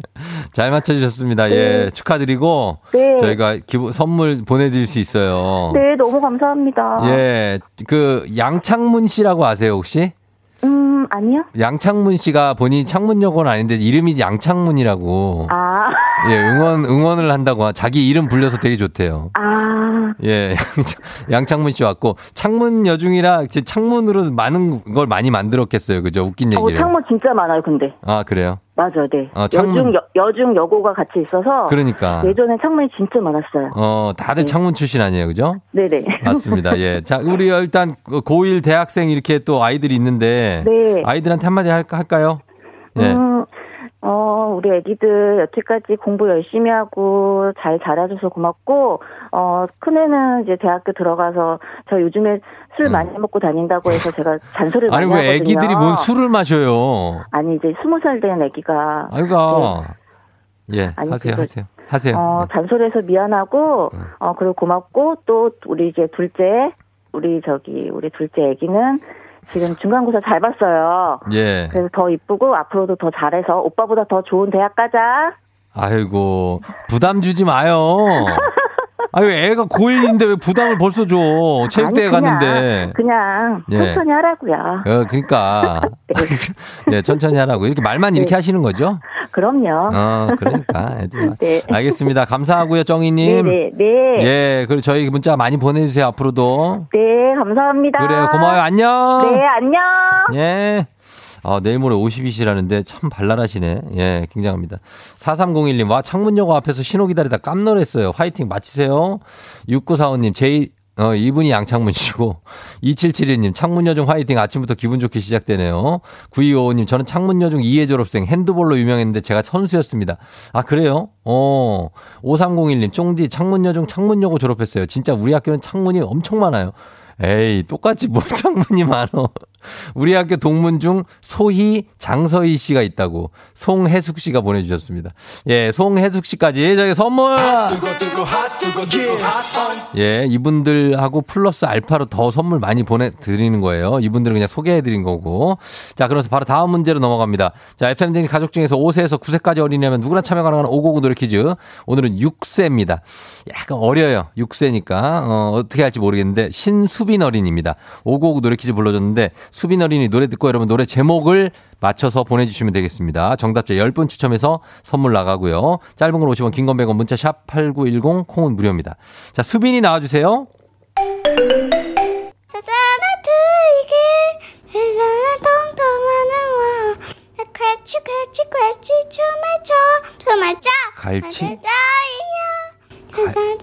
잘 맞춰 주셨습니다. 예, 축하드리고. 네. 저희가 기부, 선물 보내 드릴 수 있어요. 네, 너무 감사합니다. 예, 그, 양창문 씨라고 아세요, 혹시? 음, 아니요. 양창문 씨가 본인이 창문 여고는 아닌데 이름이 양창문이라고. 아, 예, 응원, 응원을 한다고. 하- 자기 이름 불려서 되게 좋대요. 아, 예, 양창- 양창문 씨 왔고. 창문 여중이라 이제 창문으로 많은 걸 많이 만들었겠어요. 그죠? 웃긴 어, 얘기를. 창문 진짜 많아요, 근데. 아, 그래요? 맞아요, 네. 어, 창문- 여중, 여, 여중, 여고가 같이 있어서. 그러니까. 예전에 창문이 진짜 많았어요. 어, 다들 네. 창문 출신 아니에요. 그죠? 네네. 맞습니다. 예. 자, 우리 일단 고1 대학생 이렇게 또 아이들이 있는데. 네. 아이들한테 한마디 할까, 할까요? 예. 음, 어, 우리 애기들 여태까지 공부 열심히 하고 잘 자라줘서 고맙고, 어, 큰애는 이제 대학교 들어가서 저 요즘에 술 많이 먹고 다닌다고 해서 제가 잔소리를 음. 아니, 많이 왜 하거든요. 애기들이 뭔 술을 마셔요? 아니, 이제 스무 살 된 애기가. 아이가. 예, 아니, 하세요, 하세요. 하세요. 어, 네. 잔소리해서 미안하고, 음. 어, 그리고 고맙고, 또, 우리 이제 둘째, 우리 저기, 우리 둘째 애기는 지금 중간고사 잘 봤어요. 예. 그래서 더 이쁘고, 앞으로도 더 잘해서, 오빠보다 더 좋은 대학 가자. 아이고, 부담 주지 마요. 아유, 애가 고1인데 왜 부담을 벌써 줘? 체육대회 아니, 그냥, 갔는데. 그냥, 예. 천천히 하라고요. 어, 그러니까. 네, 천천히 하라고. 이렇게 말만 이렇게 하시는 거죠? 그럼요. 어, 그러니까. 애들. 네. 알겠습니다. 감사하고요, 정희님. 네 네, 네. 예, 그리고 저희 문자 많이 보내주세요, 앞으로도. 네, 감사합니다. 그래요, 고마워요. 안녕. 네, 안녕. 예. 아, 내일 모레 50이시라는데 참 발랄하시네. 예, 굉장합니다. 4301님, 와, 창문여고 앞에서 신호 기다리다 깜놀했어요. 화이팅 마치세요. 6945님, 제이, 어, 이분이 양창문 씨고. 2772님, 창문여중 화이팅 아침부터 기분 좋게 시작되네요. 9255님, 저는 창문여중 2회 졸업생 핸드볼로 유명했는데 제가 선수였습니다. 아, 그래요? 어. 5301님, 쫑디 창문여중 창문여고 졸업했어요. 진짜 우리 학교는 창문이 엄청 많아요. 에이, 똑같이 뭘 창문이 많어. 우리 학교 동문 중 소희 장서희 씨가 있다고 송혜숙 씨가 보내주셨습니다. 예, 송혜숙 씨까지 저희 선물! 예, 이분들하고 플러스 알파로 더 선물 많이 보내드리는 거예요. 이분들은 그냥 소개해드린 거고. 자, 그래서 바로 다음 문제로 넘어갑니다. 자, FM댕지 가족 중에서 5세에서 9세까지 어린이라면 누구나 참여 가능한 599 노래 퀴즈. 오늘은 6세입니다. 약간 어려요. 6세니까. 어, 어떻게 할지 모르겠는데, 신수빈 어린입니다. 599 노래 퀴즈 불러줬는데, 수빈 어린이 노래 듣고 여러분 노래 제목을 맞춰서 보내주시면 되겠습니다. 정답자 10분 추첨해서 선물 나가고요. 짧은 걸 50원, 긴 건 100원, 문자 샵 8910, 콩은 무료입니다. 자, 수빈이 나와주세요. 들게 세상을 통통하는 와 쾌치 쾌치 쾌치 춤을 춰 춤을 춰 갈치? 자이야 세상은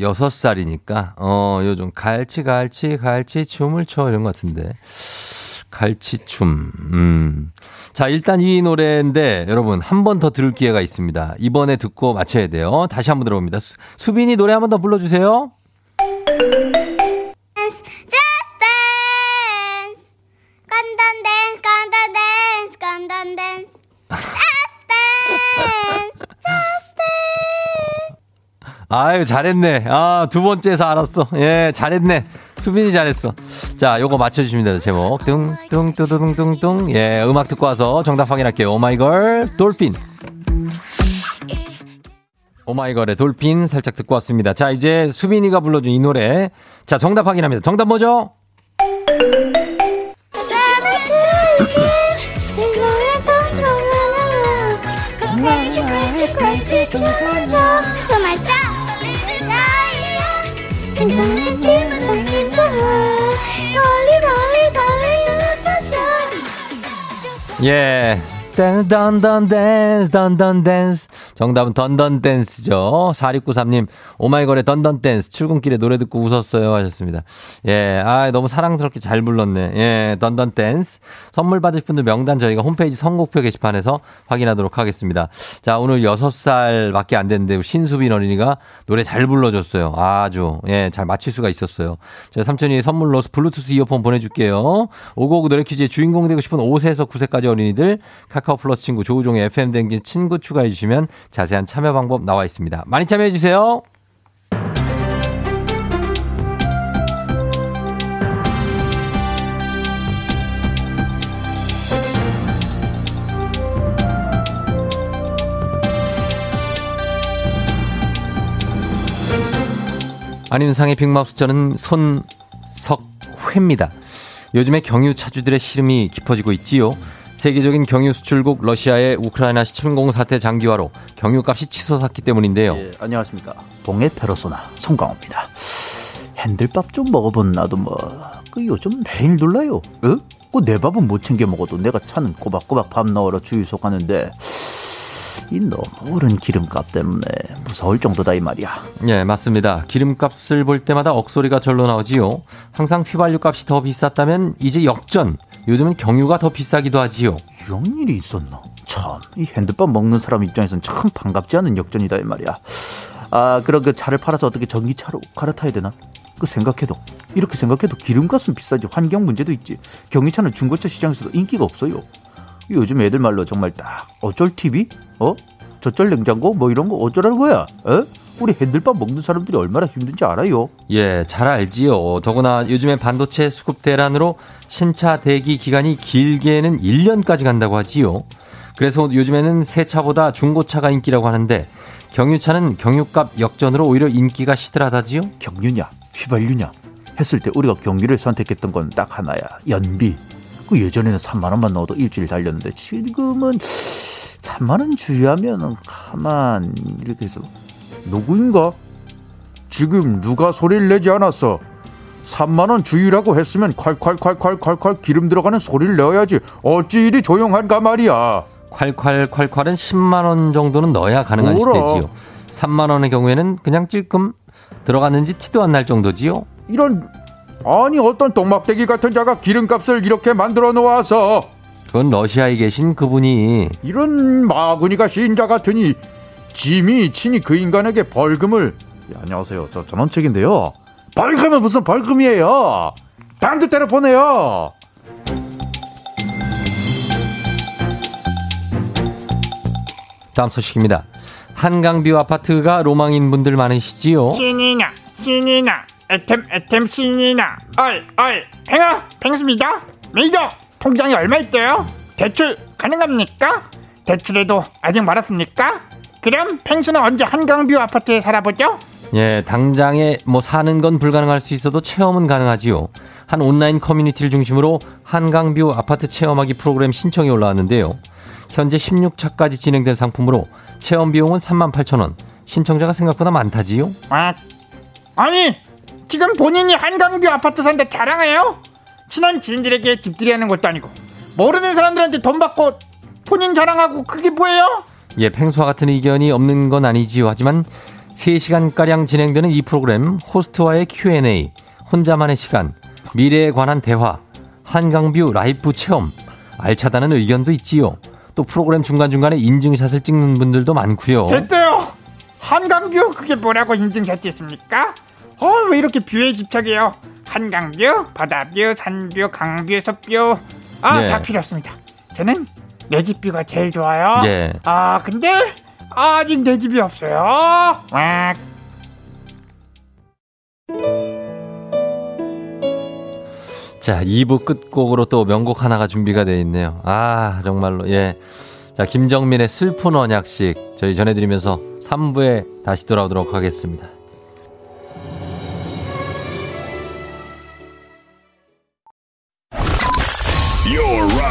여섯 살이니까, 어, 요즘 갈치, 갈치, 갈치, 춤을 춰, 이런 것 같은데. 갈치춤, 음. 자, 일단 이 노래인데, 여러분, 한 번 더 들을 기회가 있습니다. 이번에 듣고 맞춰야 돼요. 다시 한 번 들어봅니다. 수, 수빈이 노래 한 번 더 불러주세요. 아유, 잘했네. 아, 두 번째에서 알았어. 예, 잘했네. 수빈이 잘했어. 자, 요거 맞춰주시면 돼요, 제목. 뚱, 뚱, 뚜두둥, 뚱, 뚱. 예, 음악 듣고 와서 정답 확인할게요. 오마이걸, 돌핀. 오마이걸의 돌핀 살짝 듣고 왔습니다. 자, 이제 수빈이가 불러준 이 노래. 자, 정답 확인합니다. 정답 뭐죠? 세상은 띵살 그정아 멀리 멀리 예. 댄스, Dun Dun Dance, Dun Dun Dance. 정답은 Dun Dun Dance죠. 4693님, 오마이걸의 Dun Dun Dance. 출근길에 노래 듣고 웃었어요. 하셨습니다. 예, 아, 너무 사랑스럽게 잘 불렀네. 예, Dun Dun Dance. 선물 받으실 분들 명단 저희가 홈페이지 선곡표 게시판에서 확인하도록 하겠습니다. 자, 오늘 6살 밖에 안 됐는데 신수빈 어린이가 노래 잘 불러줬어요. 아주, 예, 잘 맞힐 수가 있었어요. 저희 삼촌이 선물로 블루투스 이어폰 보내줄게요. 오고오고 노래 퀴즈의 주인공 되고 싶은 5세에서 9세까지 어린이들 카카오 플러스 친구 조우종의 FM 댕진 친구 추가해 주시면 자세한 참여 방법 나와 있습니다. 많이 참여해 주세요. 안윤상의 빅마우스 저는 손석회입니다. 요즘에 경유 차주들의 시름이 깊어지고 있지요. 세계적인 경유 수출국 러시아의 우크라이나 침공 사태 장기화로 경유값이 치솟았기 때문인데요. 예, 안녕하십니까. 동해 페르소나 송강호입니다. 핸들밥 좀 먹어본 나도 뭐, 그 요즘 매일 놀라요. 어? 그내 밥은 못 챙겨 먹어도 내가 차는 꼬박꼬박 밥 넣으러 주유소 가는데, 이 너무 오른 기름값 때문에 무서울 정도다 이 말이야. 예, 맞습니다. 기름값을 볼 때마다 억소리가 절로 나오지요. 항상 휘발유 값이 더 비쌌다면 이제 역전. 요즘은 경유가 더 비싸기도 하지요. 이런 일이 있었나? 참, 이 핸드밥 먹는 사람 입장에선 참 반갑지 않은 역전이다 이 말이야. 아, 그럼 그 차를 팔아서 어떻게 전기차로 갈아타야 되나? 그 생각해도 이렇게 생각해도 기름값은 비싸지 환경 문제도 있지. 경유차는 중고차 시장에서도 인기가 없어요. 요즘 애들 말로 정말 딱 어쩔 TV? 어? 저쩔 냉장고? 뭐 이런 거 어쩌라는 거야? 어? 우리 핸들밥 먹는 사람들이 얼마나 힘든지 알아요? 예, 잘 알지요. 더구나 요즘에 반도체 수급 대란으로 신차 대기 기간이 길게는 1년까지 간다고 하지요. 그래서 요즘에는 새 차보다 중고차가 인기라고 하는데 경유차는 경유값 역전으로 오히려 인기가 시들하다지요. 경유냐, 휘발유냐 했을 때 우리가 경유를 선택했던 건 딱 하나야. 연비. 그 예전에는 3만 원만 넣어도 일주일 달렸는데 지금은 3만 원 주의하면 가만 이렇게 해서 누구인가? 지금 누가 소리를 내지 않았어? 3만 원 주의라고 했으면 콸콸콸콸콸콸 기름 들어가는 소리를 내야지. 어찌 이리 조용한가 말이야. 콸콸콸콸은 10만 원 정도는 넣어야 가능한 뭐라. 시대지요. 3만 원의 경우에는 그냥 찔끔 들어갔는지 티도 안 날 정도지요. 이런 아니 어떤 똥막대기 같은 자가 기름값을 이렇게 만들어 놓아서. 그건 러시아에 계신 그분이. 이런 마구니가 시인자 같으니 짐이 친히 그 인간에게 벌금을. 예, 안녕하세요. 저 전원책인데요. 벌금은 무슨 벌금이에요? 단두 때려 보내요. 다음 소식입니다. 한강뷰 아파트가 로망인 분들 많으시지요. 신이나 신이나 애템 애템 신이나 얼얼 팽아 팽수입니다 메이저 통장에 얼마 있대요 대출 가능합니까 대출에도 아직 멀었습니까 그럼 팽수는 언제 한강뷰 아파트에 살아보죠 예, 당장에 뭐 사는 건 불가능할 수 있어도 체험은 가능하지요. 한 온라인 커뮤니티를 중심으로 한강뷰 아파트 체험하기 프로그램 신청이 올라왔는데요. 현재 16차까지 진행된 상품으로 체험 비용은 3만 8천 원. 신청자가 생각보다 많다지요. 아, 아니 지금 본인이 한강뷰 아파트 산다 자랑해요 친한 지인들에게 집들이 하는 것도 아니고 모르는 사람들한테 돈 받고 본인 자랑하고 그게 뭐예요 예, 팽수와 같은 의견이 없는 건 아니지요. 하지만 3시간가량 진행되는 이 프로그램 호스트와의 Q&A, 혼자만의 시간, 미래에 관한 대화, 한강view life 체험, 알차다는 의견도 있지요. 또 프로그램 중간중간에 인증샷을 찍는 분들도 많고요. 됐대요. 한강view 그게 뭐라고 인증샷 찍습니까? 어 왜 이렇게 view에 집착해요? 한강뷰, 바다뷰, 산뷰, 강뷰, 섭뷰 아다 예. 필요 없습니다. 저는 내 집 view가 제일 좋아요. 예. 아 근데 아직 내 집이 없어요. 와. 자, 2부 끝곡으로 또 명곡 하나가 준비가 되어 있네요. 아, 정말로, 예. 자, 김정민의 슬픈 언약식 저희 전해드리면서 3부에 다시 돌아오도록 하겠습니다.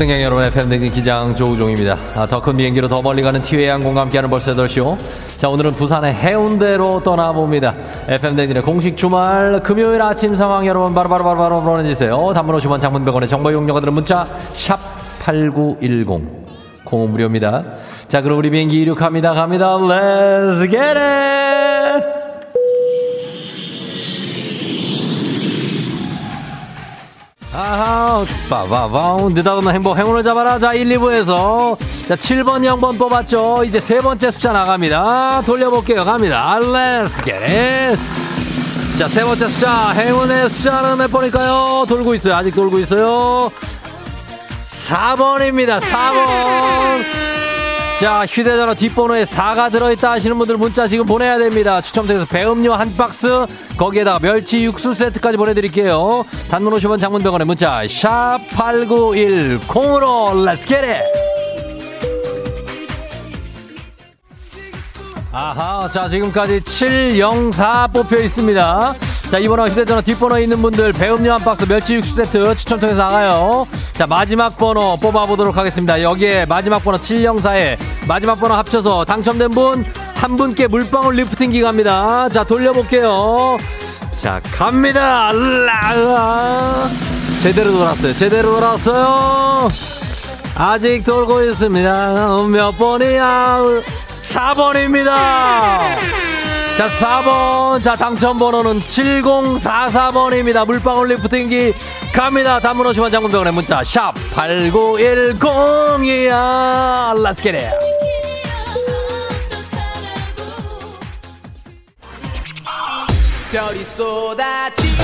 승객 여러분 의 팬데믹 기장 조우종입니다. 아, 더 큰 비행기로 더 멀리 가는 티웨이 항공과 함께하는 벌써 8시오. 자, 오늘은 부산의 해운대로 떠나봅니다. FM대진의 공식 주말 금요일 아침 상황 여러분 바로바로바로 바로, 바로 보내주세요. 단문 50원 장문 100원의 정보 이용료가 문자 샵 8910. 공은 무료입니다. 자, 그럼 우리 비행기 이륙합니다. 갑니다. Let's get it! 빠바바, 느닷없는 행복, 행운을 잡아라. 자, 1, 2부에서. 자, 7번, 0번 뽑았죠. 이제 세 번째 숫자 나갑니다. 돌려볼게요. 갑니다. Let's get it. 자, 세 번째 숫자. 행운의 숫자는 몇 번일까요? 돌고 있어요. 아직 돌고 있어요. 4번입니다. 4번. 자, 휴대전화 뒷번호에 4가 들어있다 하시는 분들 문자 지금 보내야 됩니다. 추첨 통해서 배음료 한 박스, 거기에다가 멸치 육수 세트까지 보내드릴게요. 단문 50원 장문병원에 문자, 샵8910으로, let's! 아하, 자, 지금까지 704 뽑혀 있습니다. 자, 이번호 휴대전화 뒷번호에 있는 분들 배음료 한 박스 멸치 육수 세트 추첨 통해서 나가요. 자, 마지막 번호 뽑아보도록 하겠습니다. 여기에 마지막 번호 704에 마지막 번호 합쳐서 당첨된 분 한 분께 물방울 리프팅기 갑니다. 자, 돌려볼게요. 자, 갑니다. 라라. 제대로 돌았어요. 제대로 돌았어요. 아직 돌고 있습니다. 몇 번이야? 4번입니다. 자, 4번. 자, 당첨번호는 7044번입니다. 물방울 리프팅기 갑니다. 단문 50원 장군병원의 문자, 샵 8910이야. Let's get it. 별이 쏟아지는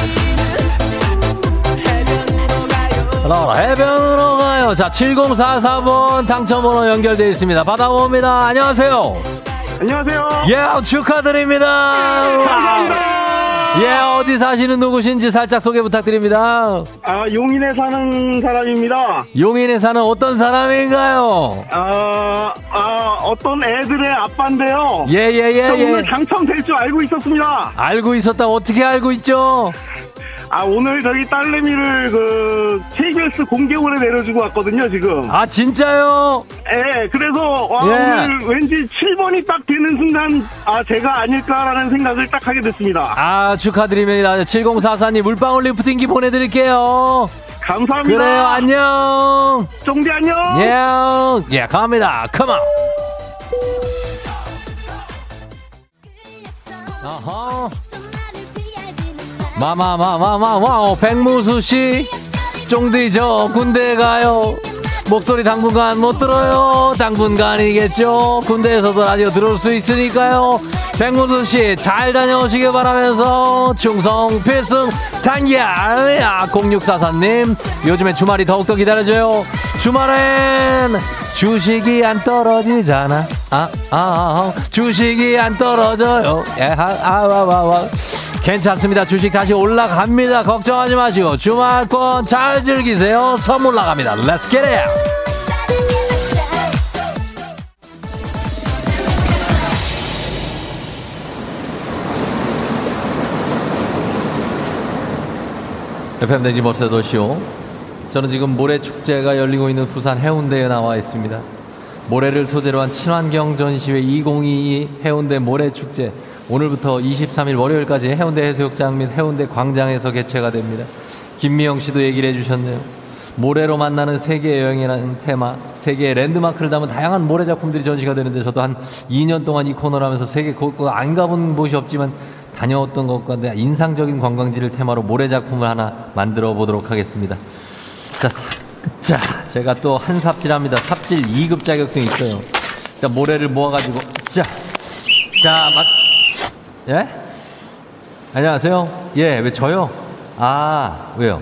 해변으로 가요 라라 해변으로 가요. 자, 7044번 당첨번호 연결되어 있습니다. 받아봅니다. 안녕하세요. 안녕하세요. 예, 축하드립니다. 감사합니다. 예, 어디 사시는 누구신지 살짝 소개 부탁드립니다. 아, 용인에 사는 사람입니다. 용인에 사는 어떤 사람인가요? 아, 아, 어떤 애들의 아빠인데요. 예, 예, 예, 저 오늘 예. 당첨될 줄 알고 있었습니다. 알고 있었다. 어떻게 알고 있죠? 아, 오늘 저희 딸내미를 그 KBS 공개홀에 내려주고 왔거든요, 지금. 아, 진짜요? 예, 그래서 와, 예. 오늘 왠지 7번이 딱 되는 순간 아, 제가 아닐까라는 생각을 딱 하게 됐습니다. 아, 축하드립니다. 7044님 물방울 리프팅기 보내드릴게요. 감사합니다. 그래요, 안녕. 쫑디 안녕. 예, 예, 갑니다. 컴온. 어허. 마마마마마마 백무수 씨. 쫑디 저 군대 가요. 목소리 당분간 못 들어요. 당분간이겠죠? 군대에서도 라디오 들을 수 있으니까요. 백무수 씨 잘 다녀오시길 바라면서 충성 필승 단결 야 0644님. 요즘에 주말이 더욱더 기다려져요. 주말엔 주식이 안 떨어지잖아 아, 아, 아 주식이 안 떨어져요 예, 아, 아, 와, 와, 와. 괜찮습니다. 주식 다시 올라갑니다. 걱정하지 마시고 주말권 잘 즐기세요. 선물 나갑니다. Let's get it! FM 댕지 버스 도시오. 저는 지금 모래축제가 열리고 있는 부산 해운대에 나와 있습니다. 모래를 소재로 한 친환경 전시회 2022 해운대 모래축제 오늘부터 23일 월요일까지 해운대 해수욕장 및 해운대 광장에서 개최가 됩니다. 김미영 씨도 얘기를 해주셨네요. 모래로 만나는 세계 여행이라는 테마, 세계의 랜드마크를 담은 다양한 모래 작품들이 전시가 되는데 저도 한 2년 동안 이 코너를 하면서 세계 곳곳 안 가본 곳이 없지만 다녀왔던 것과 인상적인 관광지를 테마로 모래 작품을 하나 만들어 보도록 하겠습니다. 자, 사- 자, 제가 또 한 삽질합니다. 삽질 2급 자격증이 있어요. 일단 모래를 모아가지고, 자, 자, 맞, 예? 안녕하세요. 예, 왜 저요? 아, 왜요?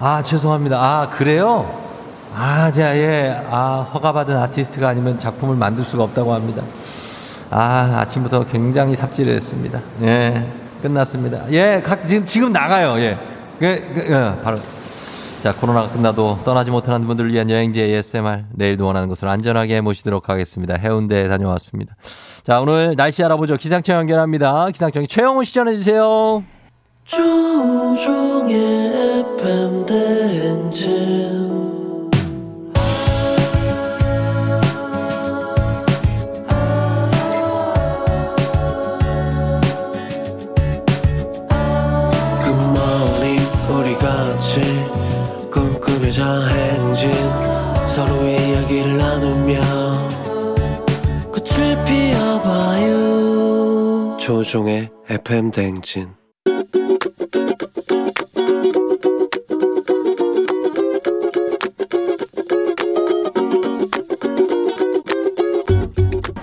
아, 죄송합니다. 아, 그래요? 아, 자, 예. 아, 허가받은 아티스트가 아니면 작품을 만들 수가 없다고 합니다. 아, 아침부터 굉장히 삽질을 했습니다. 예, 끝났습니다. 예, 각, 지금, 지금 나가요. 예. 그, 그, 예, 바로. 자, 코로나가 끝나도 떠나지 못하는 분들을 위한 여행지 ASMR. 내일도 원하는 곳을 안전하게 모시도록 하겠습니다. 해운대에 다녀왔습니다. 자, 오늘 날씨 알아보죠. 기상청 연결합니다. 기상청이 최영훈 씨 전해주세요. 조종의 FM 대행진 지구가 행진 서로의 이야기를 나누며 꽃을 피워봐요. 조종의 FM 대행진.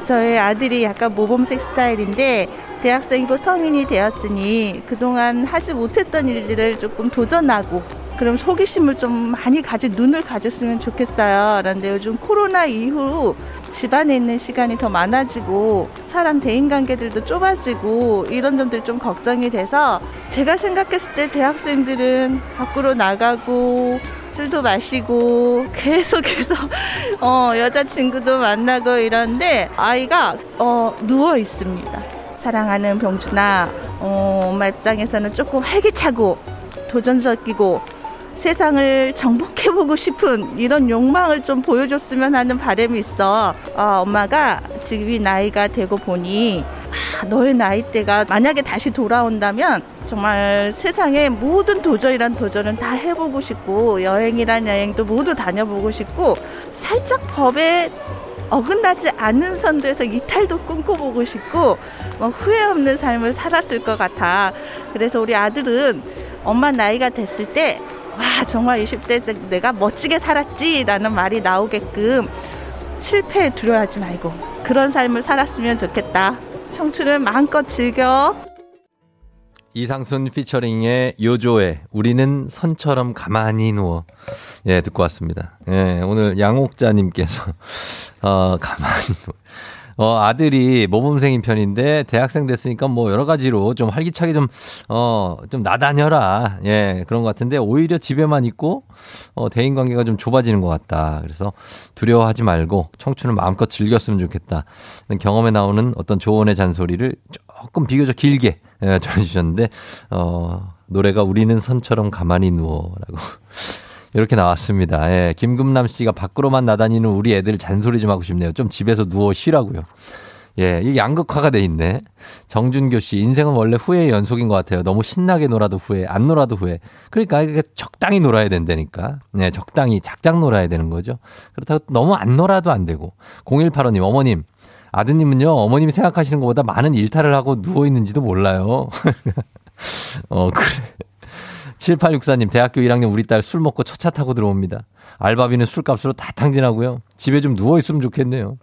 저희 아들이 약간 모범생 스타일인데 대학생이고 성인이 되었으니 그동안 하지 못했던 일들을 조금 도전하고 그럼 호기심을 좀 많이 가진 눈을 가졌으면 좋겠어요. 그런데 요즘 코로나 이후 집안에 있는 시간이 더 많아지고 사람 대인 관계들도 좁아지고 이런 점들이 좀 걱정이 돼서 제가 생각했을 때 대학생들은 밖으로 나가고 술도 마시고 계속해서 어, 여자친구도 만나고 이런데 아이가 어, 누워 있습니다. 사랑하는 병준아, 어, 엄마 입장에서는 조금 활기차고 도전적이고 세상을 정복해보고 싶은 이런 욕망을 좀 보여줬으면 하는 바람이 있어. 어, 엄마가 지금 이 나이가 되고 보니 아, 너의 나이대가 만약에 다시 돌아온다면 정말 세상의 모든 도전이란 도전은 다 해보고 싶고 여행이란 여행도 모두 다녀보고 싶고 살짝 법에 어긋나지 않는 선도에서 이탈도 꿈꿔보고 싶고 뭐 후회 없는 삶을 살았을 것 같아. 그래서 우리 아들은 엄마 나이가 됐을 때 와 정말 20대 때 내가 멋지게 살았지라는 말이 나오게끔 실패에 두려워하지 말고 그런 삶을 살았으면 좋겠다. 청춘을 마음껏 즐겨. 이상순 피처링의 요조의 우리는 선처럼 가만히 누워. 예, 듣고 왔습니다. 예, 오늘 양옥자님께서, 어, 가만히 누워. 어, 아들이 모범생인 편인데 대학생 됐으니까 뭐 여러 가지로 좀 활기차게 좀, 어, 좀 나다녀라. 예, 그런 것 같은데 오히려 집에만 있고, 어, 대인 관계가 좀 좁아지는 것 같다. 그래서 두려워하지 말고 청춘을 마음껏 즐겼으면 좋겠다. 경험에 나오는 어떤 조언의 잔소리를 조금 비교적 길게 예, 전해주셨는데, 어, 노래가 우리는 선처럼 가만히 누워라고. 이렇게 나왔습니다. 예, 김금남 씨가 밖으로만 나다니는 우리 애들 잔소리 좀 하고 싶네요. 좀 집에서 누워 쉬라고요. 예, 이게 양극화가 돼 있네. 정준교 씨, 인생은 원래 후회의 연속인 것 같아요. 너무 신나게 놀아도 후회, 안 놀아도 후회. 그러니까 적당히 놀아야 된다니까. 네, 적당히 작작 놀아야 되는 거죠. 그렇다고 너무 안 놀아도 안 되고. 0185님, 어머님, 아드님은요, 어머님이 생각하시는 것보다 많은 일탈을 하고 누워있는지도 몰라요. 어, 그래. 7864님, 대학교 1학년 우리 딸 술 먹고 첫차 타고 들어옵니다. 알바비는 술값으로 다 탕진하고요. 집에 좀 누워있으면 좋겠네요.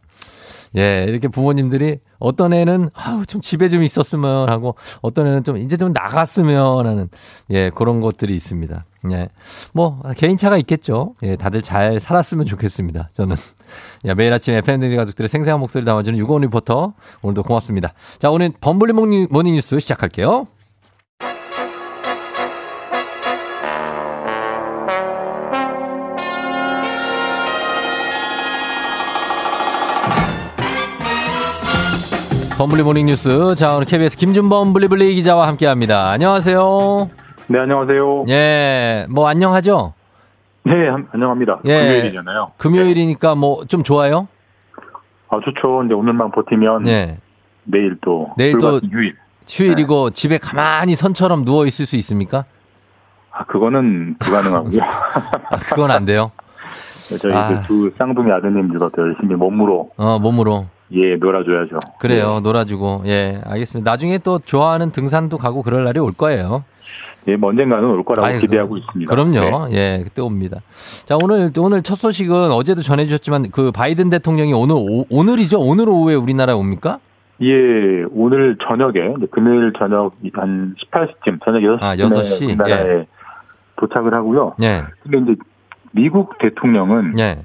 예, 이렇게 부모님들이 어떤 애는 아우 좀 집에 좀 있었으면 하고 어떤 애는 좀 이제 좀 나갔으면 하는 예, 그런 것들이 있습니다. 예. 뭐 개인차가 있겠죠. 예, 다들 잘 살았으면 좋겠습니다. 저는. 야, 매일 아침 FM 등 가족들의 생생한 목소리 담아주는 유고원 리포터 오늘도 고맙습니다. 자, 오늘 범블리 morning, morning 뉴스 시작할게요. 범블리 morning 뉴스. 자, 오늘 KBS 김준범 블리블리 기자와 함께 합니다. 안녕하세요. 네, 안녕하세요. 예, 뭐 안녕하죠? 네, 한- 안녕합니다. 예. 금요일이잖아요. 금요일이니까 뭐 좀 좋아요? 아, 좋죠. 근데 오늘만 버티면 예. 내일 또 내일 또 휴일. 휴일이고 집에 가만히 선처럼 누워 있을 수 있습니까? 아, 그거는 불가능하고요. 아, 그건 안 돼요. 저희 아. 그 두 쌍둥이 아드님들과 또 열심히 몸으로 어, 몸으로. 예, 놀아줘야죠. 그래요. 놀아주고. 예, 알겠습니다. 나중에 또 좋아하는 등산도 가고 그럴 날이 올 거예요. 예, 뭐 언젠가는 올 거라고 아이고, 기대하고 있습니다. 그럼요. 네. 예, 그때 옵니다. 자, 오늘, 오늘 첫 소식은 어제도 전해주셨지만 그 바이든 대통령이 오늘, 오, 오늘이죠? 오늘 오후에 우리나라에 옵니까? 예, 오늘 저녁에 금요일 저녁 한 18시쯤 저녁 6시쯤에 아, 6시? 우리나라에 도착을 하고요. 예. 근데 이제 미국 대통령은 예.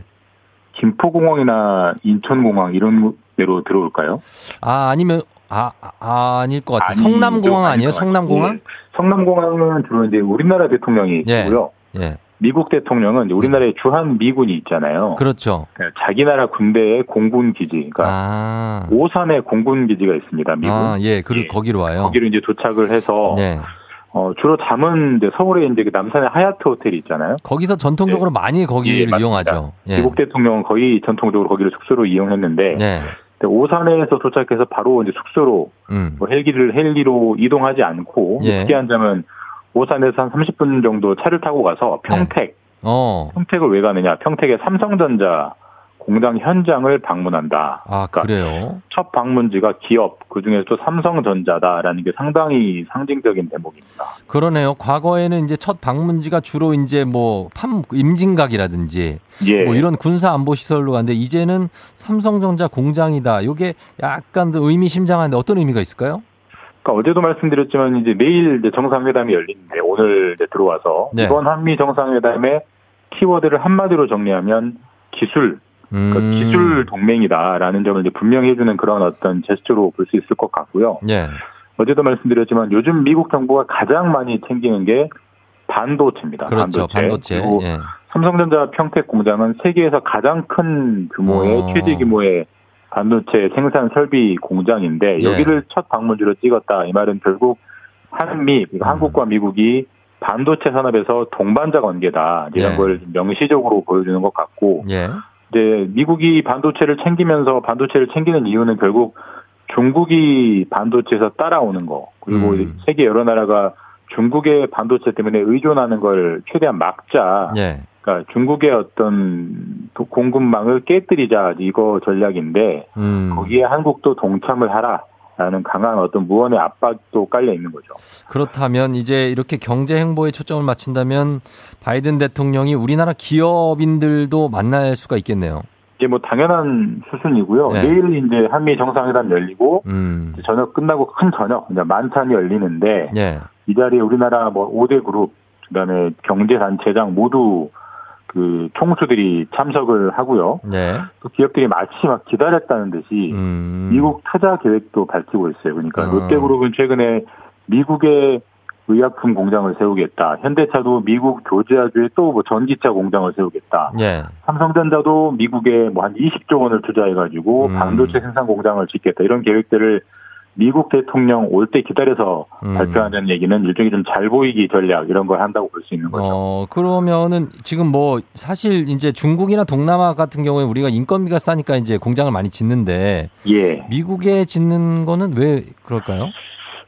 김포공항이나 인천공항 이런 데로 들어올까요? 아, 아니면, 아, 아 아닐 것 같아요. 성남공항 아니에요? 성남공항? 예. 성남공항은 주로 이제 우리나라 대통령이 예. 있고요. 예. 미국 대통령은 우리나라에 주한 미군이 있잖아요. 그렇죠. 자기 나라 군대의 공군 기지, 그러니까 아. 오산에 공군 기지가 있습니다. 미국. 아, 예, 그, 거기로 와요. 거기로 이제 도착을 해서 네. 어, 주로 잠은 이제 서울에 이제 그 남산의 하얏트 호텔이 있잖아요. 거기서 전통적으로 많이 거기를 예. 이용하죠. 예. 미국 대통령은 거의 전통적으로 거기를 숙소로 이용했는데 네. 오산에서 도착해서 바로 이제 숙소로 음. 뭐 헬기를 헬기로 이동하지 않고 예. 특이한 점은 오산에서 한 30분 정도 차를 타고 가서 평택 어. 평택을 왜 가느냐? 평택의 삼성전자 공장 현장을 방문한다. 아, 그래요? 첫 방문지가 기업, 그 중에서 또 삼성전자다라는 게 상당히 상징적인 대목입니다. 그러네요. 과거에는 이제 첫 방문지가 주로 이제 뭐 팜, 임진각이라든지 예. 뭐 이런 군사 안보 시설로 갔는데 이제는 삼성전자 공장이다. 요게 약간 더 의미심장한데 어떤 의미가 있을까요? 그러니까 어제도 말씀드렸지만 이제 내일 이제 정상회담이 열리는데 오늘 이제 들어와서 네. 이번 한미 정상회담의 키워드를 한마디로 정리하면 기술, 그러니까 음. 기술 동맹이다라는 점을 이제 분명히 해주는 그런 어떤 제스처로 볼 수 있을 것 같고요. 예. 어제도 말씀드렸지만 요즘 미국 정부가 가장 많이 챙기는 게 반도체입니다. 그렇죠. 반도체. 그리고 예. 삼성전자 평택 공장은 세계에서 가장 큰 규모의 어. 최대 규모의 반도체 생산 설비 공장인데 예. 여기를 첫 방문지로 찍었다. 이 말은 결국 한미 음. 그러니까 한국과 미국이 반도체 산업에서 동반자 관계다 이런 예. 걸 명시적으로 보여주는 것 같고 예. 이제 미국이 반도체를 챙기면서 반도체를 챙기는 이유는 결국 중국이 반도체에서 따라오는 거 그리고 음. 세계 여러 나라가 중국의 반도체 때문에 의존하는 걸 최대한 막자. 예. 그러니까 중국의 어떤 도- 공급망을 깨뜨리자 이거 전략인데 음. 거기에 한국도 동참을 하라 라는 강한 어떤 무언의 압박도 깔려 있는 거죠. 그렇다면 이제 이렇게 경제 행보에 초점을 맞춘다면 바이든 대통령이 우리나라 기업인들도 만날 수가 있겠네요. 이게 뭐 당연한 수순이고요. 네. 내일 이제 한미 정상회담 열리고 음. 저녁 끝나고 큰 저녁 이제 만찬이 열리는데 예. 이 자리에 우리나라 뭐 5대 그룹 그다음에 경제 단체장 모두 그 총수들이 참석을 하고요. 네. 또 기업들이 마치 막 기다렸다는 듯이 음. 미국 투자 계획도 밝히고 있어요. 그러니까 어. 롯데그룹은 최근에 미국의 의약품 공장을 세우겠다. 현대차도 미국 조지아주에 또 뭐 전기차 공장을 세우겠다. 예. 삼성전자도 미국에 뭐 한 20조 원을 투자해가지고 음. 반도체 생산 공장을 짓겠다. 이런 계획들을 미국 대통령 올 때 기다려서 음. 발표하는 얘기는 일종의 좀 잘 보이기 전략 이런 걸 한다고 볼 수 있는 거죠. 어, 그러면은 지금 뭐 사실 이제 중국이나 동남아 같은 경우에 우리가 인건비가 싸니까 이제 공장을 많이 짓는데 예. 미국에 짓는 거는 왜 그럴까요?